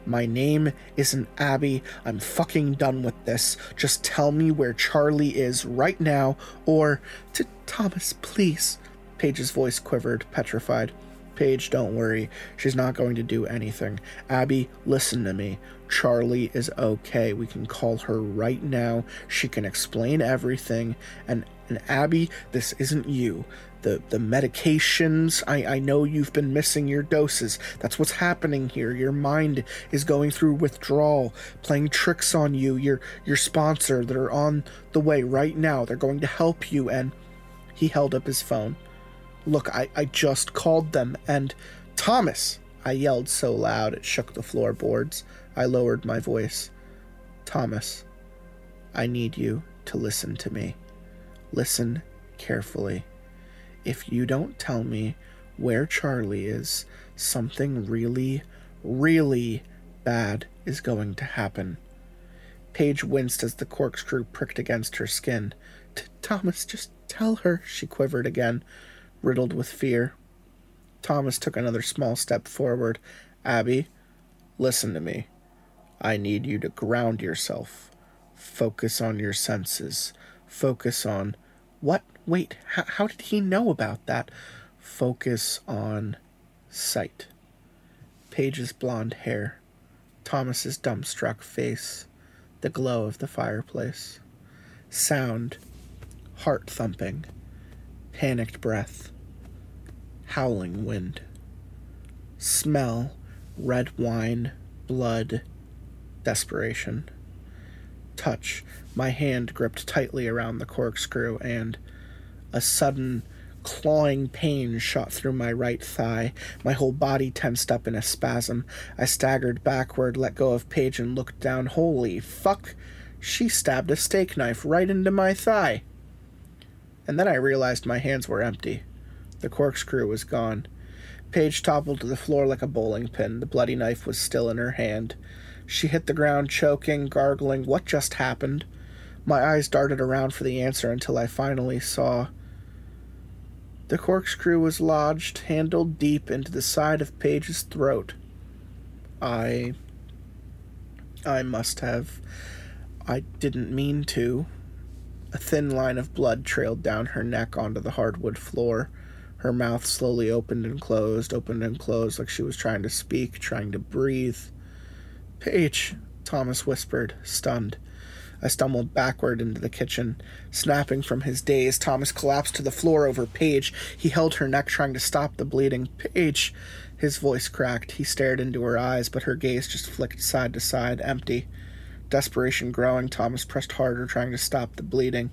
My name isn't Abby. I'm fucking done with this. Just tell me where Charlie is right now, or. To Thomas, please. Paige's voice quivered, petrified. Paige, don't worry. She's not going to do anything. Abby, listen to me. Charlie is okay. We can call her right now. She can explain everything. And, and Abby, this isn't you. The the medications, I, I know you've been missing your doses. That's what's happening here. Your mind is going through withdrawal, playing tricks on you. Your your sponsor that are on the way right now. They're going to help you and he held up his phone. Look, I, I just called them, and Thomas! I yelled so loud it shook the floorboards. I lowered my voice. Thomas, I need you to listen to me. Listen carefully. If you don't tell me where Charlie is, something really, really bad is going to happen. Paige winced as the corkscrew pricked against her skin. Thomas, just tell her, she quivered again riddled with fear. Thomas took another small step forward. Abby, listen to me. I need you to ground yourself. Focus on your senses. Focus on. What? Wait, h- how did he know about that? Focus on sight. Paige's blonde hair. Thomas's dumbstruck face. The glow of the fireplace. Sound. Heart thumping panicked breath, howling wind, smell, red wine, blood, desperation. Touch, my hand gripped tightly around the corkscrew, and a sudden clawing pain shot through my right thigh. My whole body tensed up in a spasm. I staggered backward, let go of Paige, and looked down. Holy fuck! She stabbed a steak knife right into my thigh and then I realized my hands were empty. The corkscrew was gone. Paige toppled to the floor like a bowling pin. The bloody knife was still in her hand. She hit the ground, choking, gargling. What just happened? My eyes darted around for the answer until I finally saw. The corkscrew was lodged, handled deep into the side of Paige's throat. I. I must have. I didn't mean to. A thin line of blood trailed down her neck onto the hardwood floor. Her mouth slowly opened and closed, opened and closed, like she was trying to speak, trying to breathe. Paige, Thomas whispered, stunned. I stumbled backward into the kitchen. Snapping from his daze, Thomas collapsed to the floor over Paige. He held her neck, trying to stop the bleeding. Paige! His voice cracked. He stared into her eyes, but her gaze just flicked side to side, empty. Desperation growing, Thomas pressed harder, trying to stop the bleeding.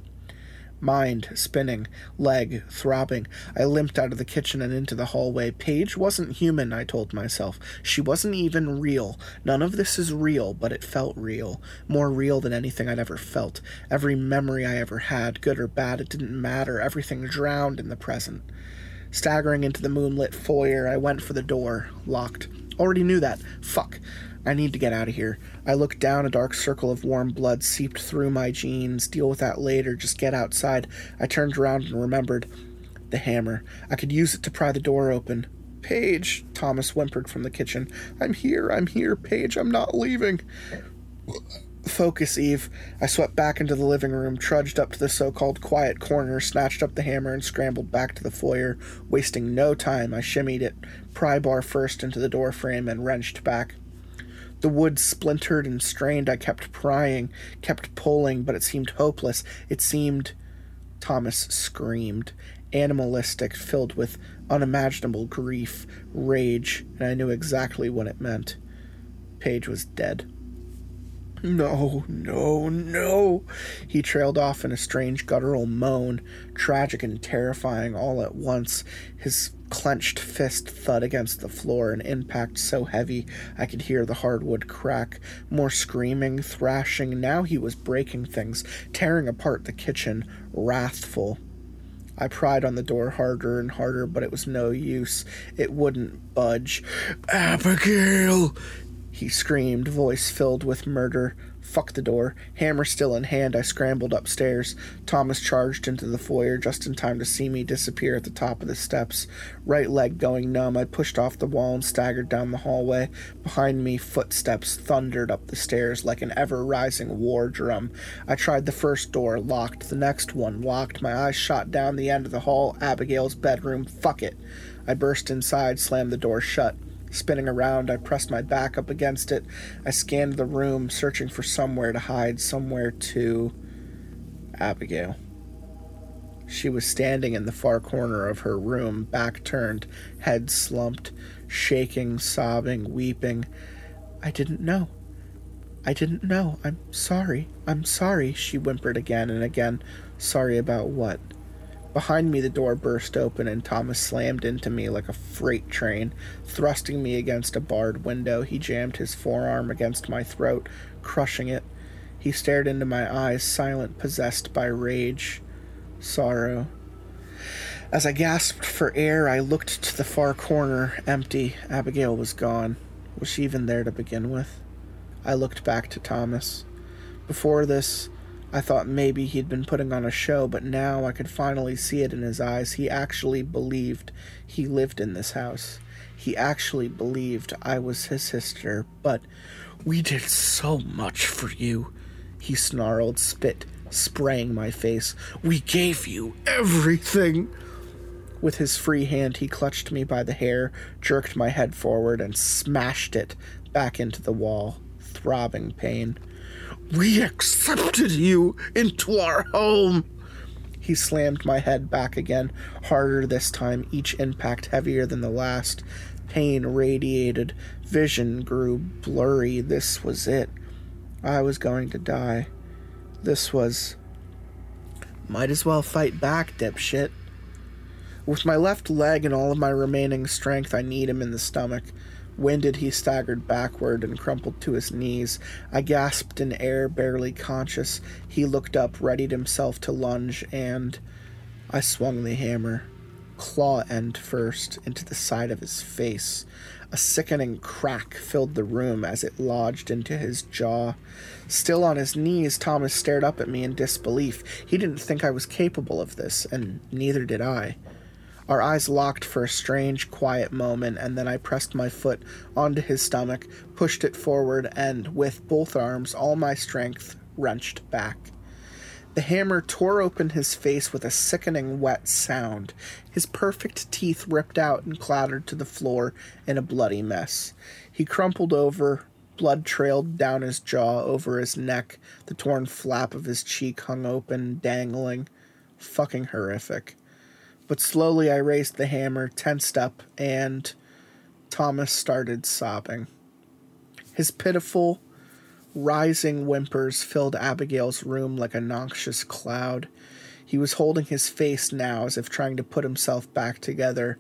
mind spinning, leg throbbing. I limped out of the kitchen and into the hallway. Paige wasn't human, I told myself. She wasn't even real. None of this is real, but it felt real. More real than anything I'd ever felt. Every memory I ever had, good or bad, it didn't matter. Everything drowned in the present. Staggering into the moonlit foyer, I went for the door. Locked. Already knew that. Fuck. I need to get out of here. I looked down, a dark circle of warm blood seeped through my jeans. Deal with that later, just get outside. I turned around and remembered the hammer. I could use it to pry the door open. Paige, Thomas whimpered from the kitchen. I'm here, I'm here, Paige, I'm not leaving. Focus, Eve. I swept back into the living room, trudged up to the so called quiet corner, snatched up the hammer, and scrambled back to the foyer. Wasting no time, I shimmied it, pry bar first into the door frame, and wrenched back. The wood splintered and strained. I kept prying, kept pulling, but it seemed hopeless. It seemed. Thomas screamed, animalistic, filled with unimaginable grief, rage, and I knew exactly what it meant. Paige was dead. No, no, no. He trailed off in a strange guttural moan, tragic and terrifying all at once. His clenched fist thud against the floor, an impact so heavy I could hear the hardwood crack. More screaming, thrashing. Now he was breaking things, tearing apart the kitchen, wrathful. I pried on the door harder and harder, but it was no use. It wouldn't budge. Abigail! He screamed, voice filled with murder. Fuck the door. Hammer still in hand, I scrambled upstairs. Thomas charged into the foyer just in time to see me disappear at the top of the steps. Right leg going numb, I pushed off the wall and staggered down the hallway. Behind me, footsteps thundered up the stairs like an ever rising war drum. I tried the first door, locked. The next one, locked. My eyes shot down the end of the hall. Abigail's bedroom. Fuck it. I burst inside, slammed the door shut. Spinning around, I pressed my back up against it. I scanned the room, searching for somewhere to hide, somewhere to. Abigail. She was standing in the far corner of her room, back turned, head slumped, shaking, sobbing, weeping. I didn't know. I didn't know. I'm sorry. I'm sorry, she whimpered again and again. Sorry about what? Behind me, the door burst open, and Thomas slammed into me like a freight train. Thrusting me against a barred window, he jammed his forearm against my throat, crushing it. He stared into my eyes, silent, possessed by rage, sorrow. As I gasped for air, I looked to the far corner, empty. Abigail was gone. Was she even there to begin with? I looked back to Thomas. Before this, I thought maybe he'd been putting on a show, but now I could finally see it in his eyes. He actually believed he lived in this house. He actually believed I was his sister, but we did so much for you, he snarled, spit spraying my face. We gave you everything. With his free hand, he clutched me by the hair, jerked my head forward, and smashed it back into the wall. Throbbing pain. We accepted you into our home. He slammed my head back again, harder this time, each impact heavier than the last. Pain radiated, vision grew blurry. This was it. I was going to die. This was. Might as well fight back, dipshit. With my left leg and all of my remaining strength, I kneed him in the stomach. Winded, he staggered backward and crumpled to his knees. I gasped in air, barely conscious. He looked up, readied himself to lunge, and I swung the hammer, claw end first, into the side of his face. A sickening crack filled the room as it lodged into his jaw. Still on his knees, Thomas stared up at me in disbelief. He didn't think I was capable of this, and neither did I. Our eyes locked for a strange, quiet moment, and then I pressed my foot onto his stomach, pushed it forward, and, with both arms, all my strength, wrenched back. The hammer tore open his face with a sickening wet sound. His perfect teeth ripped out and clattered to the floor in a bloody mess. He crumpled over, blood trailed down his jaw, over his neck, the torn flap of his cheek hung open, dangling. Fucking horrific. But slowly I raised the hammer, tensed up, and Thomas started sobbing. His pitiful, rising whimpers filled Abigail's room like a noxious cloud. He was holding his face now as if trying to put himself back together.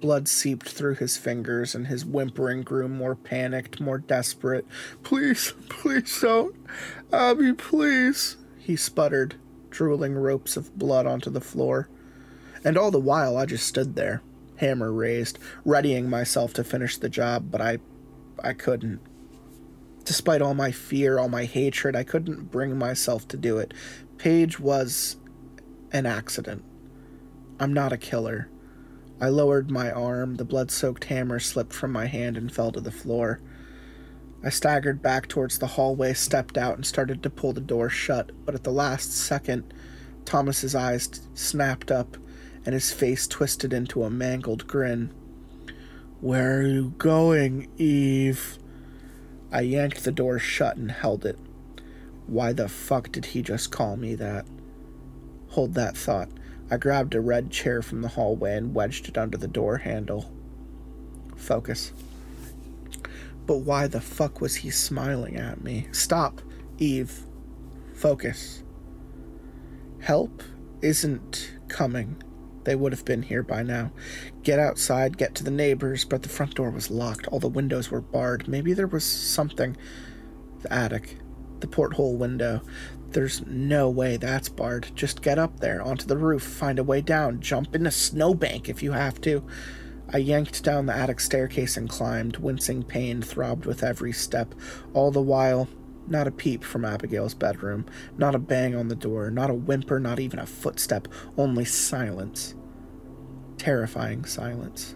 Blood seeped through his fingers, and his whimpering grew more panicked, more desperate. Please, please don't. Abby, please. He sputtered, drooling ropes of blood onto the floor. And all the while, I just stood there, hammer raised, readying myself to finish the job, but I. I couldn't. Despite all my fear, all my hatred, I couldn't bring myself to do it. Paige was an accident. I'm not a killer. I lowered my arm. The blood soaked hammer slipped from my hand and fell to the floor. I staggered back towards the hallway, stepped out, and started to pull the door shut, but at the last second, Thomas's eyes snapped up and his face twisted into a mangled grin. Where are you going, Eve? I yanked the door shut and held it. Why the fuck did he just call me that? Hold that thought. I grabbed a red chair from the hallway and wedged it under the door handle. Focus. But why the fuck was he smiling at me? Stop, Eve. Focus. Help isn't coming. They would have been here by now. Get outside, get to the neighbors, but the front door was locked. All the windows were barred. Maybe there was something. The attic. The porthole window. There's no way that's barred. Just get up there, onto the roof, find a way down, jump in a snowbank if you have to. I yanked down the attic staircase and climbed. Wincing pain throbbed with every step. All the while, not a peep from Abigail's bedroom, not a bang on the door, not a whimper, not even a footstep, only silence. Terrifying silence.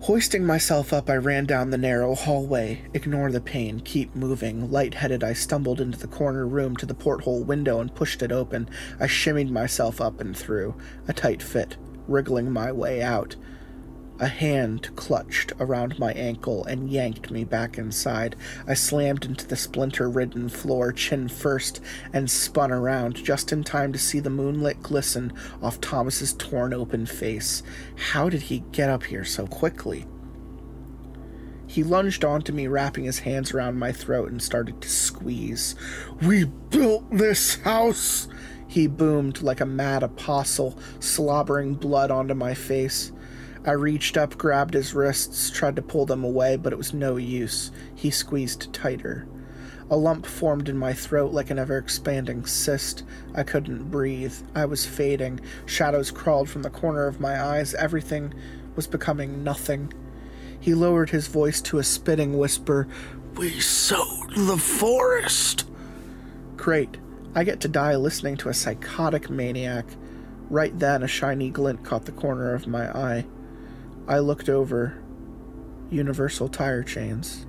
Hoisting myself up, I ran down the narrow hallway. Ignore the pain, keep moving. Light-headed, I stumbled into the corner room to the porthole window and pushed it open. I shimmied myself up and through. A tight fit, wriggling my way out. A hand clutched around my ankle and yanked me back inside. I slammed into the splinter ridden floor, chin first, and spun around just in time to see the moonlit glisten off Thomas's torn open face. How did he get up here so quickly? He lunged onto me, wrapping his hands around my throat, and started to squeeze. We built this house! He boomed like a mad apostle, slobbering blood onto my face. I reached up, grabbed his wrists, tried to pull them away, but it was no use. He squeezed tighter. A lump formed in my throat like an ever expanding cyst. I couldn't breathe. I was fading. Shadows crawled from the corner of my eyes. Everything was becoming nothing. He lowered his voice to a spitting whisper We sowed the forest. Great. I get to die listening to a psychotic maniac. Right then, a shiny glint caught the corner of my eye. I looked over. Universal tire chains.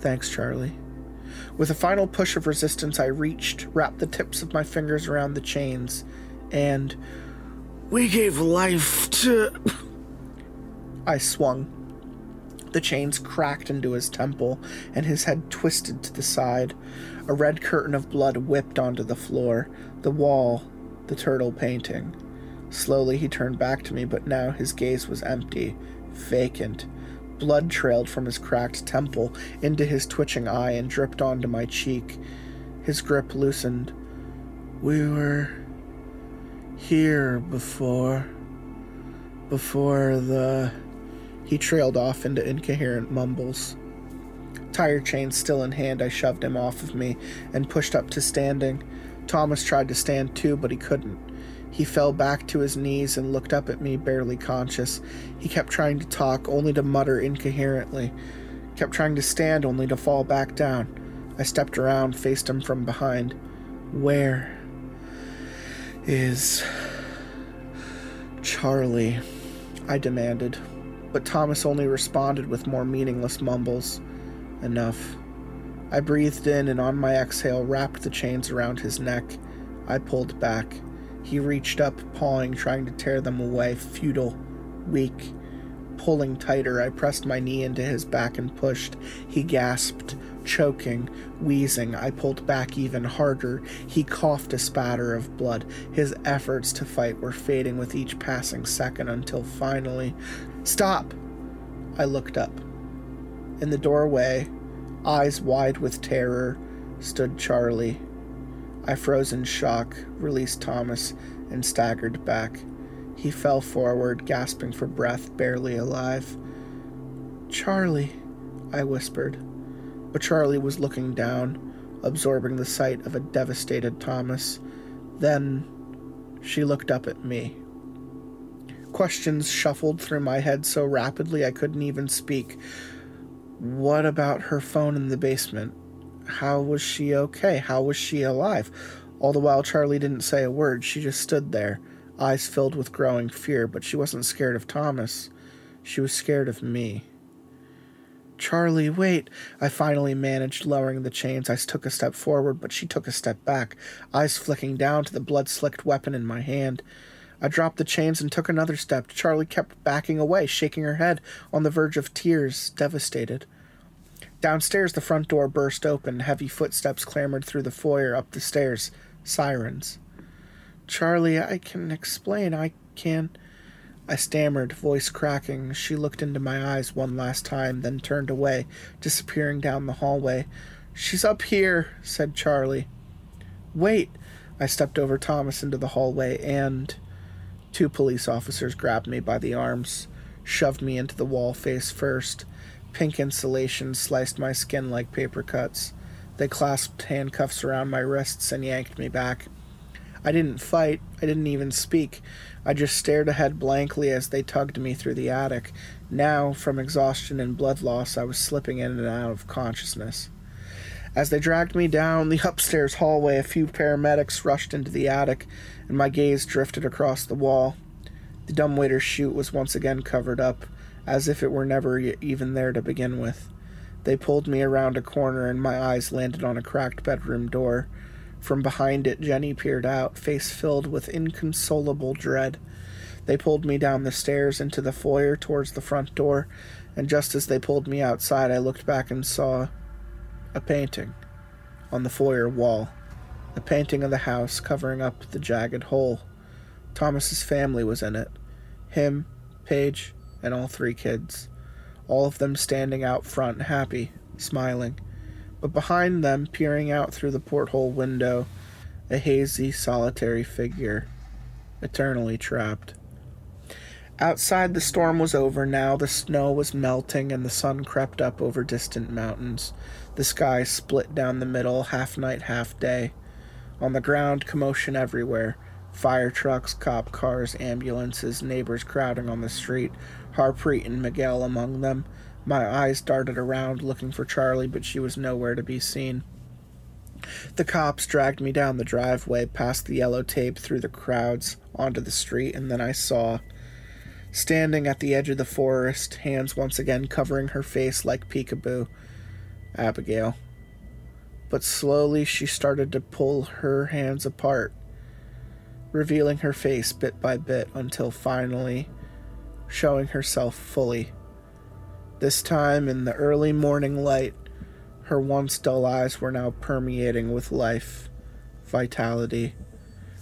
Thanks, Charlie. With a final push of resistance, I reached, wrapped the tips of my fingers around the chains, and. We gave life to. I swung. The chains cracked into his temple, and his head twisted to the side. A red curtain of blood whipped onto the floor, the wall, the turtle painting. Slowly he turned back to me, but now his gaze was empty, vacant. Blood trailed from his cracked temple into his twitching eye and dripped onto my cheek. His grip loosened. We were here before. Before the. He trailed off into incoherent mumbles. Tire chain still in hand, I shoved him off of me and pushed up to standing. Thomas tried to stand too, but he couldn't. He fell back to his knees and looked up at me, barely conscious. He kept trying to talk, only to mutter incoherently. Kept trying to stand, only to fall back down. I stepped around, faced him from behind. Where is Charlie? I demanded. But Thomas only responded with more meaningless mumbles. Enough. I breathed in and on my exhale wrapped the chains around his neck. I pulled back. He reached up, pawing, trying to tear them away, futile, weak. Pulling tighter, I pressed my knee into his back and pushed. He gasped, choking, wheezing. I pulled back even harder. He coughed a spatter of blood. His efforts to fight were fading with each passing second until finally. Stop! I looked up. In the doorway, eyes wide with terror, stood Charlie. I froze in shock, released Thomas, and staggered back. He fell forward, gasping for breath, barely alive. Charlie, I whispered. But Charlie was looking down, absorbing the sight of a devastated Thomas. Then she looked up at me. Questions shuffled through my head so rapidly I couldn't even speak. What about her phone in the basement? How was she okay? How was she alive? All the while, Charlie didn't say a word. She just stood there, eyes filled with growing fear, but she wasn't scared of Thomas. She was scared of me. Charlie, wait. I finally managed lowering the chains. I took a step forward, but she took a step back, eyes flicking down to the blood slicked weapon in my hand. I dropped the chains and took another step. Charlie kept backing away, shaking her head, on the verge of tears, devastated. Downstairs, the front door burst open. Heavy footsteps clambered through the foyer up the stairs. Sirens. Charlie, I can explain. I can. I stammered, voice cracking. She looked into my eyes one last time, then turned away, disappearing down the hallway. She's up here, said Charlie. Wait. I stepped over Thomas into the hallway, and two police officers grabbed me by the arms, shoved me into the wall face first. Pink insulation sliced my skin like paper cuts. They clasped handcuffs around my wrists and yanked me back. I didn't fight. I didn't even speak. I just stared ahead blankly as they tugged me through the attic. Now, from exhaustion and blood loss, I was slipping in and out of consciousness. As they dragged me down the upstairs hallway, a few paramedics rushed into the attic, and my gaze drifted across the wall. The dumbwaiter chute was once again covered up, as if it were never even there to begin with. They pulled me around a corner, and my eyes landed on a cracked bedroom door. From behind it, Jenny peered out, face filled with inconsolable dread. They pulled me down the stairs into the foyer towards the front door, and just as they pulled me outside, I looked back and saw a painting on the foyer wall. A painting of the house covering up the jagged hole. Thomas's family was in it. Him, Paige, and all three kids. All of them standing out front, happy, smiling but behind them, peering out through the porthole window, a hazy, solitary figure, eternally trapped. Outside, the storm was over now. The snow was melting, and the sun crept up over distant mountains. The sky split down the middle, half night, half day. On the ground, commotion everywhere fire trucks, cop cars, ambulances, neighbors crowding on the street, Harpreet and Miguel among them. My eyes darted around looking for Charlie, but she was nowhere to be seen. The cops dragged me down the driveway, past the yellow tape, through the crowds, onto the street, and then I saw, standing at the edge of the forest, hands once again covering her face like peekaboo, Abigail. But slowly she started to pull her hands apart, revealing her face bit by bit until finally showing herself fully. This time, in the early morning light, her once dull eyes were now permeating with life, vitality.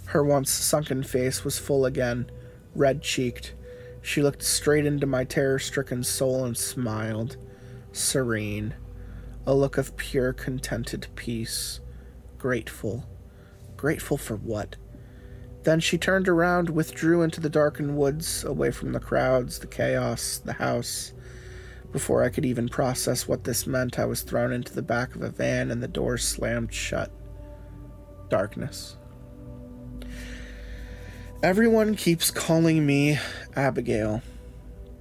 Her once sunken face was full again, red cheeked. She looked straight into my terror stricken soul and smiled, serene, a look of pure, contented peace. Grateful. Grateful for what? Then she turned around, withdrew into the darkened woods, away from the crowds, the chaos, the house. Before I could even process what this meant, I was thrown into the back of a van and the door slammed shut. Darkness. Everyone keeps calling me Abigail,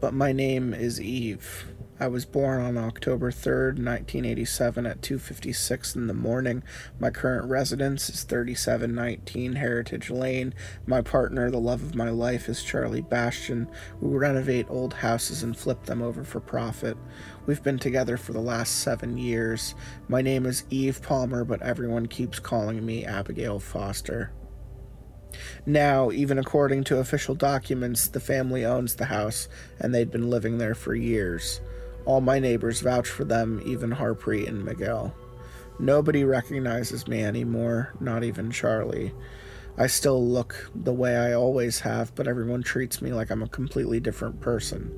but my name is Eve. I was born on October 3rd, 1987 at 2:56 in the morning. My current residence is 3719 Heritage Lane. My partner, the love of my life, is Charlie Bastian. We renovate old houses and flip them over for profit. We've been together for the last 7 years. My name is Eve Palmer, but everyone keeps calling me Abigail Foster. Now, even according to official documents, the family owns the house, and they'd been living there for years. All my neighbors vouch for them, even Harpreet and Miguel. Nobody recognizes me anymore, not even Charlie. I still look the way I always have, but everyone treats me like I'm a completely different person.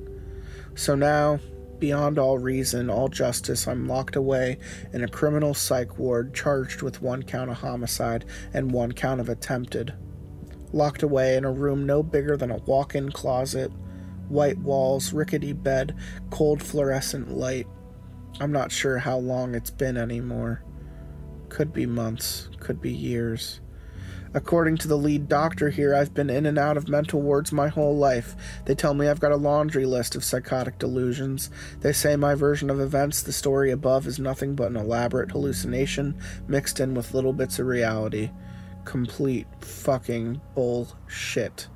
So now, Beyond all reason, all justice, I'm locked away in a criminal psych ward charged with one count of homicide and one count of attempted. Locked away in a room no bigger than a walk in closet, white walls, rickety bed, cold fluorescent light. I'm not sure how long it's been anymore. Could be months, could be years. According to the lead doctor here, I've been in and out of mental wards my whole life. They tell me I've got a laundry list of psychotic delusions. They say my version of events, the story above, is nothing but an elaborate hallucination mixed in with little bits of reality. Complete fucking bullshit.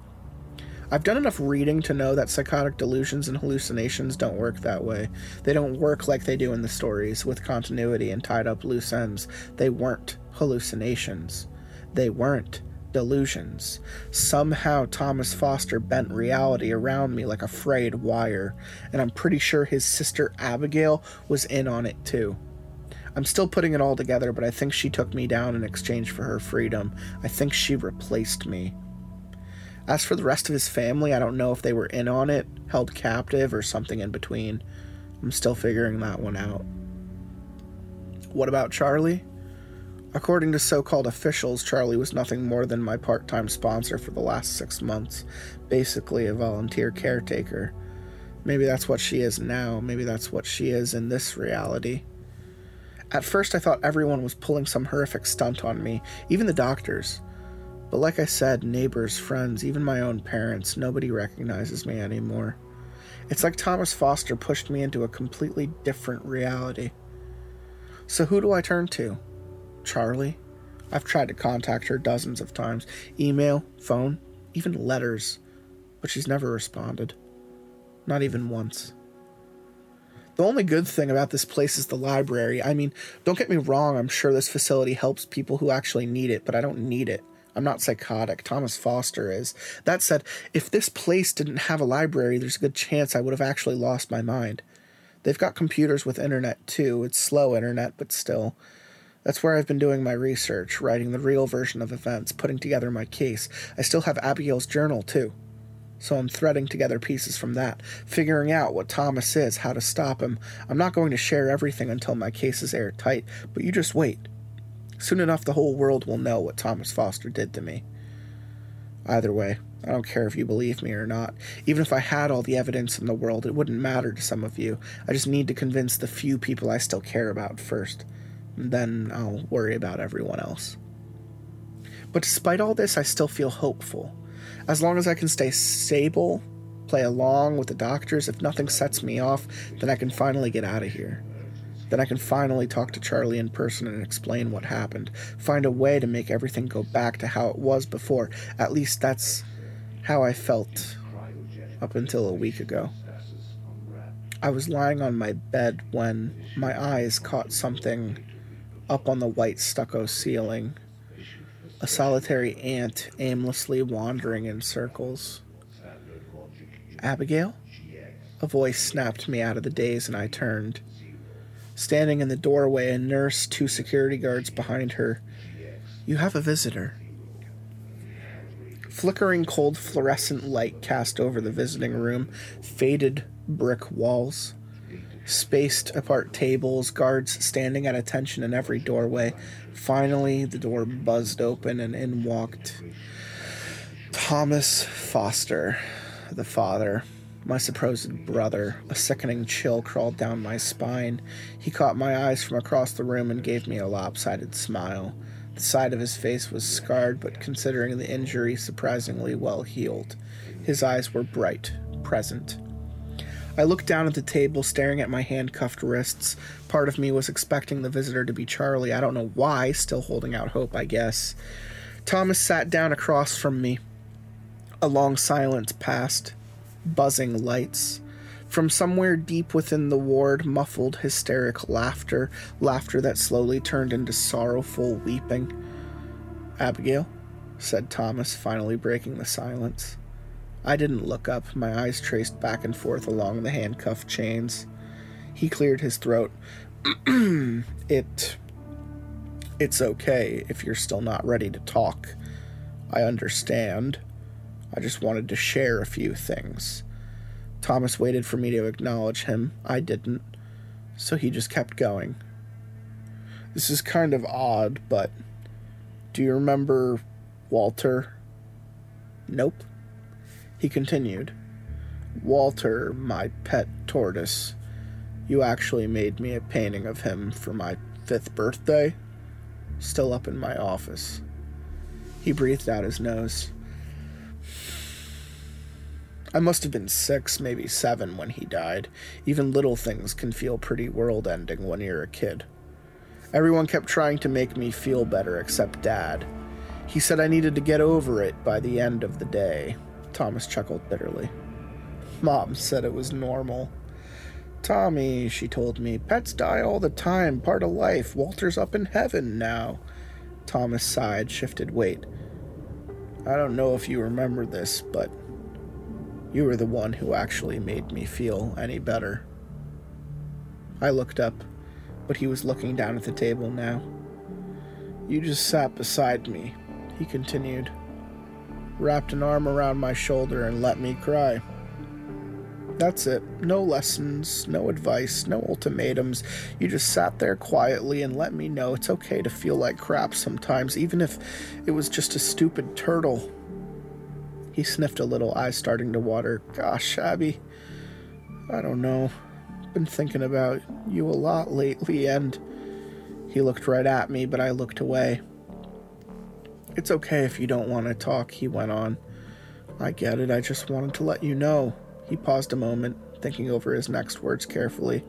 I've done enough reading to know that psychotic delusions and hallucinations don't work that way. They don't work like they do in the stories, with continuity and tied up loose ends. They weren't hallucinations. They weren't delusions. Somehow Thomas Foster bent reality around me like a frayed wire, and I'm pretty sure his sister Abigail was in on it too. I'm still putting it all together, but I think she took me down in exchange for her freedom. I think she replaced me. As for the rest of his family, I don't know if they were in on it, held captive, or something in between. I'm still figuring that one out. What about Charlie? According to so called officials, Charlie was nothing more than my part time sponsor for the last six months, basically a volunteer caretaker. Maybe that's what she is now, maybe that's what she is in this reality. At first, I thought everyone was pulling some horrific stunt on me, even the doctors. But like I said, neighbors, friends, even my own parents, nobody recognizes me anymore. It's like Thomas Foster pushed me into a completely different reality. So who do I turn to? Charlie? I've tried to contact her dozens of times email, phone, even letters, but she's never responded. Not even once. The only good thing about this place is the library. I mean, don't get me wrong, I'm sure this facility helps people who actually need it, but I don't need it. I'm not psychotic. Thomas Foster is. That said, if this place didn't have a library, there's a good chance I would have actually lost my mind. They've got computers with internet too. It's slow internet, but still. That's where I've been doing my research, writing the real version of events, putting together my case. I still have Abigail's journal too. So I'm threading together pieces from that, figuring out what Thomas is, how to stop him. I'm not going to share everything until my case is airtight, but you just wait. Soon enough, the whole world will know what Thomas Foster did to me. Either way, I don't care if you believe me or not. Even if I had all the evidence in the world, it wouldn't matter to some of you. I just need to convince the few people I still care about first. And then I'll worry about everyone else. But despite all this, I still feel hopeful. As long as I can stay stable, play along with the doctors, if nothing sets me off, then I can finally get out of here. Then I can finally talk to Charlie in person and explain what happened. Find a way to make everything go back to how it was before. At least that's how I felt up until a week ago. I was lying on my bed when my eyes caught something up on the white stucco ceiling. A solitary ant aimlessly wandering in circles. Abigail? A voice snapped me out of the daze, and I turned. Standing in the doorway, a nurse, two security guards behind her. You have a visitor. Flickering cold fluorescent light cast over the visiting room, faded brick walls, spaced apart tables, guards standing at attention in every doorway. Finally, the door buzzed open and in walked Thomas Foster, the father my supposed brother. A sickening chill crawled down my spine. He caught my eyes from across the room and gave me a lopsided smile. The side of his face was scarred, but considering the injury, surprisingly well healed. His eyes were bright, present. I looked down at the table, staring at my handcuffed wrists. Part of me was expecting the visitor to be Charlie. I don't know why, still holding out hope, I guess. Thomas sat down across from me. A long silence passed buzzing lights. From somewhere deep within the ward, muffled, hysteric laughter, laughter that slowly turned into sorrowful weeping. Abigail, said Thomas, finally breaking the silence. I didn't look up, my eyes traced back and forth along the handcuff chains. He cleared his throat. it. It's okay if you're still not ready to talk. I understand. I just wanted to share a few things. Thomas waited for me to acknowledge him. I didn't. So he just kept going. This is kind of odd, but do you remember Walter? Nope. He continued. Walter, my pet tortoise. You actually made me a painting of him for my fifth birthday. Still up in my office. He breathed out his nose. I must have been six, maybe seven when he died. Even little things can feel pretty world ending when you're a kid. Everyone kept trying to make me feel better except Dad. He said I needed to get over it by the end of the day. Thomas chuckled bitterly. Mom said it was normal. Tommy, she told me, pets die all the time, part of life. Walter's up in heaven now. Thomas sighed, shifted weight. I don't know if you remember this, but you were the one who actually made me feel any better. I looked up, but he was looking down at the table now. You just sat beside me, he continued, wrapped an arm around my shoulder and let me cry. That's it. No lessons, no advice, no ultimatums. You just sat there quietly and let me know it's okay to feel like crap sometimes, even if it was just a stupid turtle. He sniffed a little, eyes starting to water. Gosh, Abby, I don't know. Been thinking about you a lot lately, and he looked right at me, but I looked away. It's okay if you don't want to talk, he went on. I get it, I just wanted to let you know. He paused a moment, thinking over his next words carefully.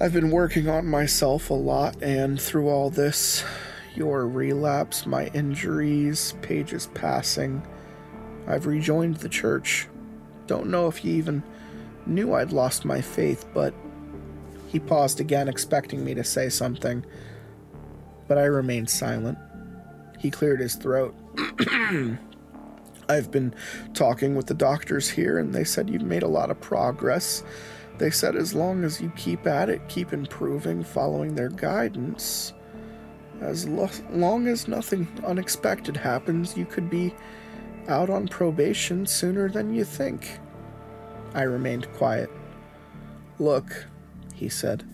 I've been working on myself a lot, and through all this, your relapse, my injuries, Paige's passing, I've rejoined the church. Don't know if you even knew I'd lost my faith, but. He paused again, expecting me to say something, but I remained silent. He cleared his throat. I've been talking with the doctors here, and they said you've made a lot of progress. They said as long as you keep at it, keep improving, following their guidance, as lo- long as nothing unexpected happens, you could be out on probation sooner than you think. I remained quiet. Look, he said,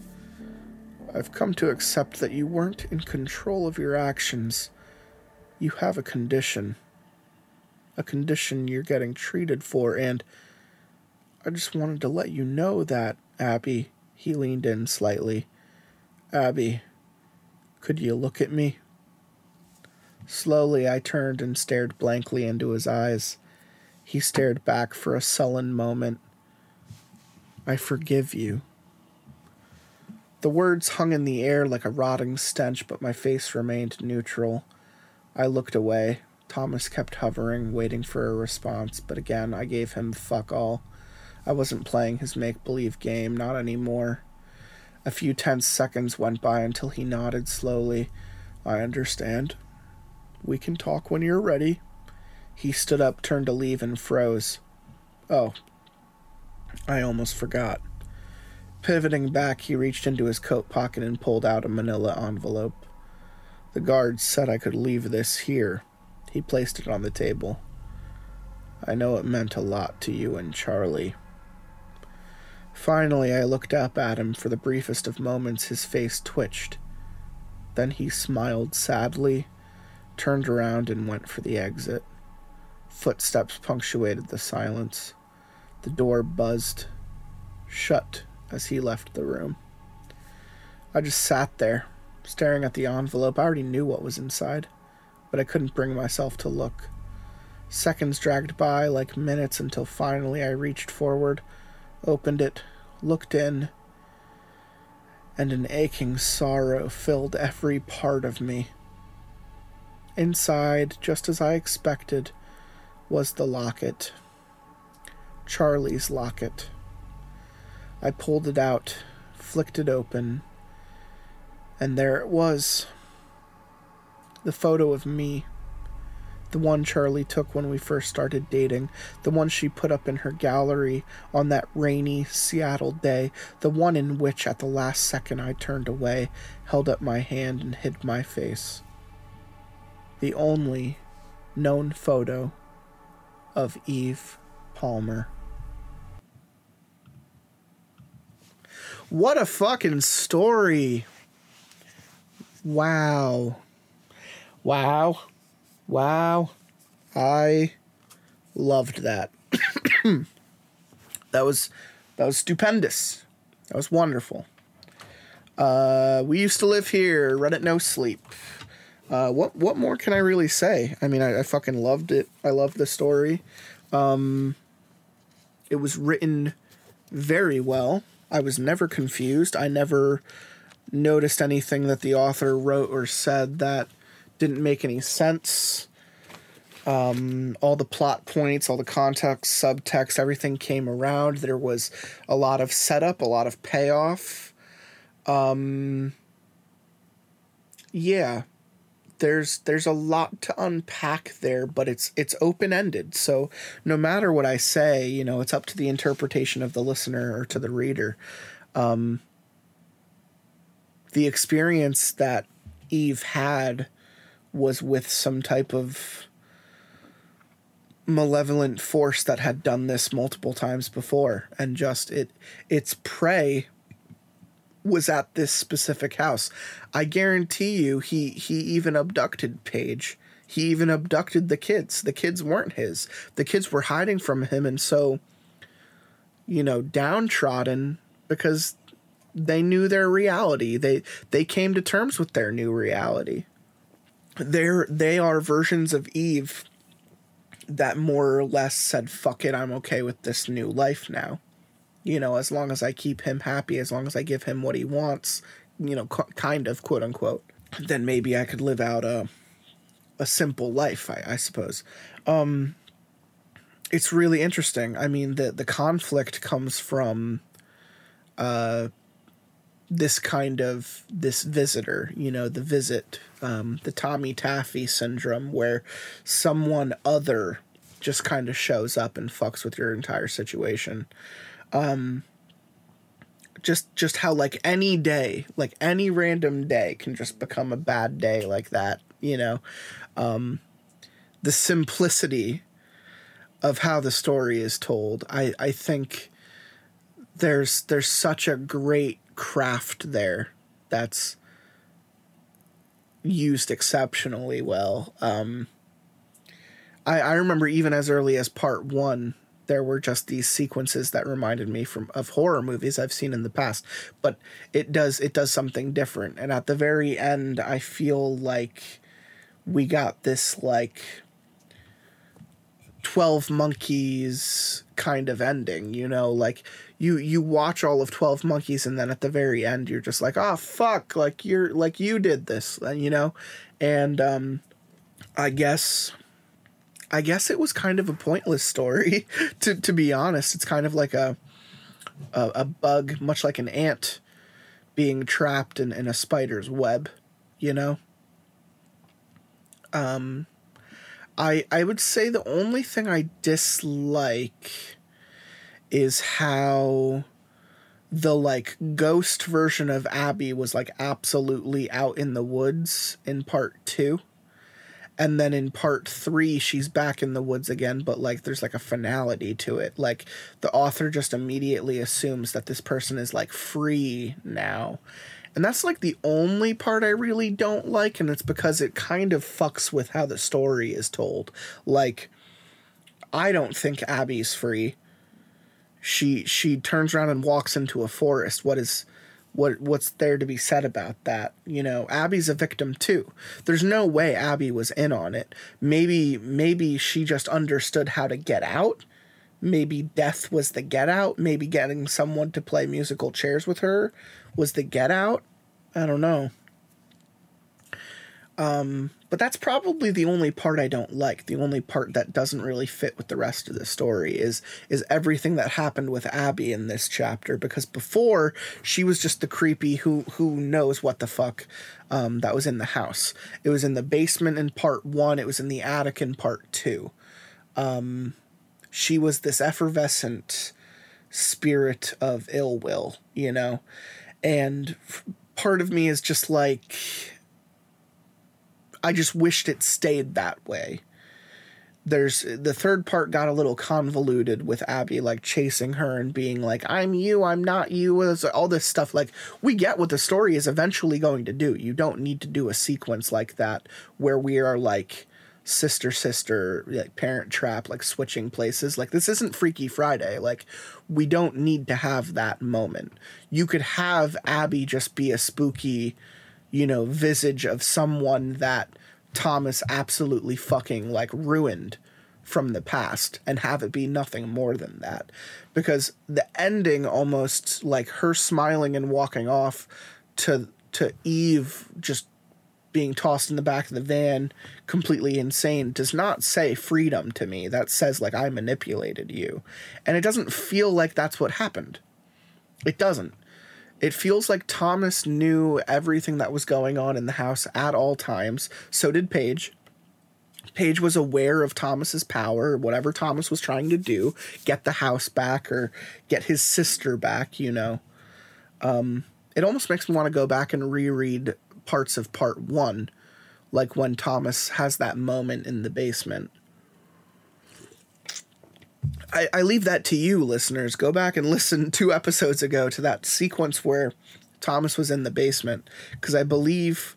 I've come to accept that you weren't in control of your actions. You have a condition a condition you're getting treated for, and I just wanted to let you know that, Abby. He leaned in slightly. Abby, could you look at me? Slowly, I turned and stared blankly into his eyes. He stared back for a sullen moment. I forgive you. The words hung in the air like a rotting stench, but my face remained neutral. I looked away. Thomas kept hovering, waiting for a response, but again I gave him fuck all. I wasn't playing his make believe game, not anymore. A few tense seconds went by until he nodded slowly. I understand. We can talk when you're ready. He stood up, turned to leave, and froze. Oh, I almost forgot. Pivoting back, he reached into his coat pocket and pulled out a manila envelope. The guard said I could leave this here. He placed it on the table. I know it meant a lot to you and Charlie. Finally, I looked up at him. For the briefest of moments, his face twitched. Then he smiled sadly, turned around, and went for the exit. Footsteps punctuated the silence. The door buzzed shut as he left the room. I just sat there, staring at the envelope. I already knew what was inside but I couldn't bring myself to look. Seconds dragged by like minutes until finally I reached forward, opened it, looked in, and an aching sorrow filled every part of me. Inside, just as I expected, was the locket. Charlie's locket. I pulled it out, flicked it open, and there it was the photo of me the one Charlie took when we first started dating, the one she put up in her gallery on that rainy Seattle day, the one in which at the last second I turned away, held up my hand, and hid my face. The only known photo of Eve Palmer. What a fucking story! Wow. Wow. Wow. I loved that. that was that was stupendous. That was wonderful. Uh, we used to live here. Reddit no sleep. Uh, what what more can I really say? I mean, I, I fucking loved it. I loved the story. Um, it was written very well. I was never confused. I never noticed anything that the author wrote or said that didn't make any sense. Um, all the plot points, all the context, subtext, everything came around. There was a lot of setup, a lot of payoff. Um, yeah, there's there's a lot to unpack there, but it's it's open ended. So no matter what I say, you know, it's up to the interpretation of the listener or to the reader. Um, the experience that Eve had was with some type of malevolent force that had done this multiple times before and just it its prey was at this specific house. I guarantee you he he even abducted paige. He even abducted the kids. The kids weren't his. The kids were hiding from him and so you know downtrodden because they knew their reality. They they came to terms with their new reality they're they are versions of eve that more or less said fuck it i'm okay with this new life now. You know as long as i keep him happy as long as i give him what he wants you know kind of quote unquote then maybe i could live out a a simple life i, I suppose. Um it's really interesting. I mean the the conflict comes from uh this kind of this visitor you know the visit um, the tommy taffy syndrome where someone other just kind of shows up and fucks with your entire situation. Um just just how like any day like any random day can just become a bad day like that you know? Um the simplicity of how the story is told i i think there's there's such a great craft there that's used exceptionally well. Um, I, I remember even as early as part one, there were just these sequences that reminded me from of horror movies I've seen in the past. But it does it does something different. And at the very end, I feel like we got this like 12 monkeys kind of ending you know like you you watch all of 12 monkeys and then at the very end you're just like oh fuck like you're like you did this you know? And um i guess i guess it was kind of a pointless story to to be honest. It's kind of like a a, a bug much like an ant being trapped in, in a spider's web you know? Um I I would say the only thing I dislike is how the like ghost version of Abby was like absolutely out in the woods in part 2. And then in part 3 she's back in the woods again, but like there's like a finality to it. Like the author just immediately assumes that this person is like free now. And that's like the only part I really don't like, and it's because it kind of fucks with how the story is told. Like, I don't think Abby's free. She she turns around and walks into a forest. What is what what's there to be said about that? You know, Abby's a victim too. There's no way Abby was in on it. Maybe maybe she just understood how to get out. Maybe death was the get out. Maybe getting someone to play musical chairs with her was the get out. I don't know. Um, but that's probably the only part I don't like. The only part that doesn't really fit with the rest of the story is is everything that happened with Abby in this chapter. Because before she was just the creepy who who knows what the fuck um, that was in the house. It was in the basement in part one. It was in the attic in part two. Um, she was this effervescent spirit of ill will, you know, and part of me is just like I just wished it stayed that way. there's the third part got a little convoluted with Abby like chasing her and being like I'm you I'm not you all this stuff like we get what the story is eventually going to do. You don't need to do a sequence like that where we are like sister sister like parent trap like switching places. Like this isn't freaky friday. Like we don't need to have that moment. You could have abby just be a spooky you know visage of someone that thomas absolutely fucking like ruined from the past and have it be nothing more than that. Because the ending almost like her smiling and walking off to to eve just being tossed in the back of the van completely insane does not say freedom to me. That says like i manipulated you. And it doesn't feel like that's what happened. It doesn't it feels like thomas knew everything that was going on in the house at all times. So did paige. Paige was aware of thomas's power whatever thomas was trying to do get the house back or get his sister back you know. Um, it almost makes me want to go back and reread parts of part one, like when Thomas has that moment in the basement. I, I leave that to you, listeners. Go back and listen two episodes ago to that sequence where Thomas was in the basement, because I believe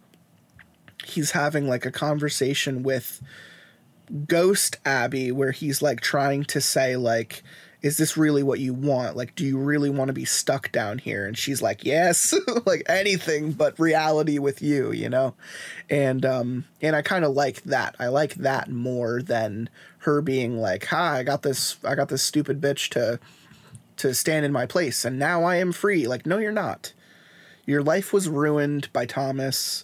he's having like a conversation with Ghost Abby where he's like trying to say, like, is this really what you want? Like, do you really want to be stuck down here? And she's like, yes, like anything but reality with you, you know? And, um, and I kind of like that. I like that more than her being like, hi, I got this, I got this stupid bitch to, to stand in my place and now I am free. Like, no, you're not. Your life was ruined by Thomas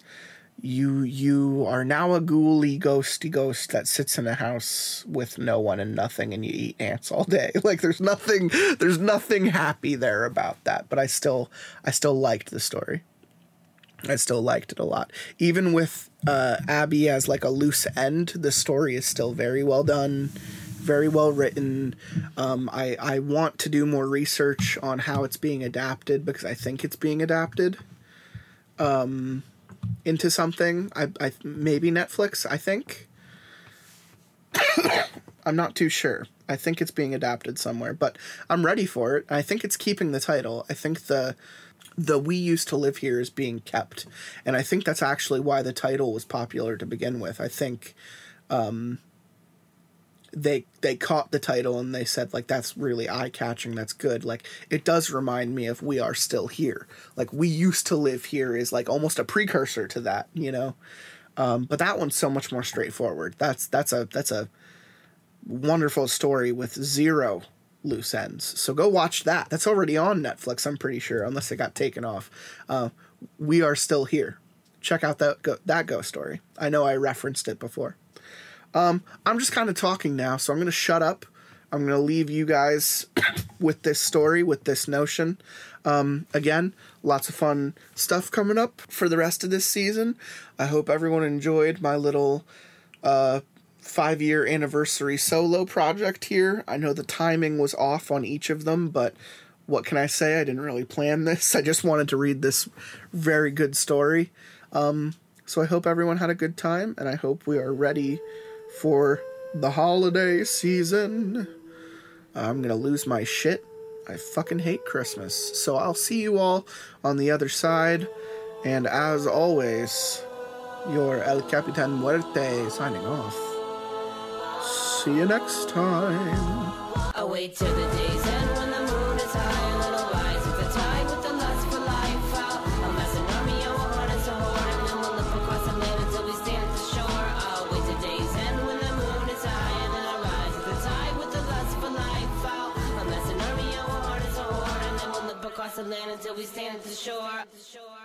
you you are now a ghouly ghosty ghost that sits in a house with no one and nothing and you eat ants all day like there's nothing there's nothing happy there about that but i still i still liked the story i still liked it a lot even with uh, abby as like a loose end the story is still very well done very well written um, I, I want to do more research on how it's being adapted because i think it's being adapted um, into something. I, I maybe Netflix. I think. I'm not too sure. I think it's being adapted somewhere, but I'm ready for it. I think it's keeping the title. I think the the we used to live here is being kept, and I think that's actually why the title was popular to begin with. I think um, they they caught the title and they said like that's really eye catching that's good. Like it does remind me of we are still here. Like we used to live here is like almost a precursor to that you know? Um, but that one's so much more straightforward. That's that's a that's a wonderful story with zero loose ends so go watch that that's already on netflix i'm pretty sure unless it got taken off uh, we are still here check out that go, that ghost story i know i referenced it before um, I'm just kind of talking now, so I'm to shut up. I'm to leave you guys with this story, with this notion. Um, again, lots of fun stuff coming up for the rest of this season. I hope everyone enjoyed my little uh, five year anniversary solo project here. I know the timing was off on each of them, but what can I say? I didn't really plan this. I just wanted to read this very good story. Um, so I hope everyone had a good time, and I hope we are ready for the holiday season. I'm gonna lose my shit. I fucking hate Christmas. So I'll see you all on the other side. And as always, your El Capitan Muerte signing off. See you next time. I wait till the day's end when the moon is high, little rise with the tide with the lust for life out. A massive army a heart and then we'll live across the land until we stand at the shore. I'll wait till day's end when the moon is high, and then I'll rise with the tide with the lust for life out. A massive army a heart and then we'll live across the land until we stand at. The shore.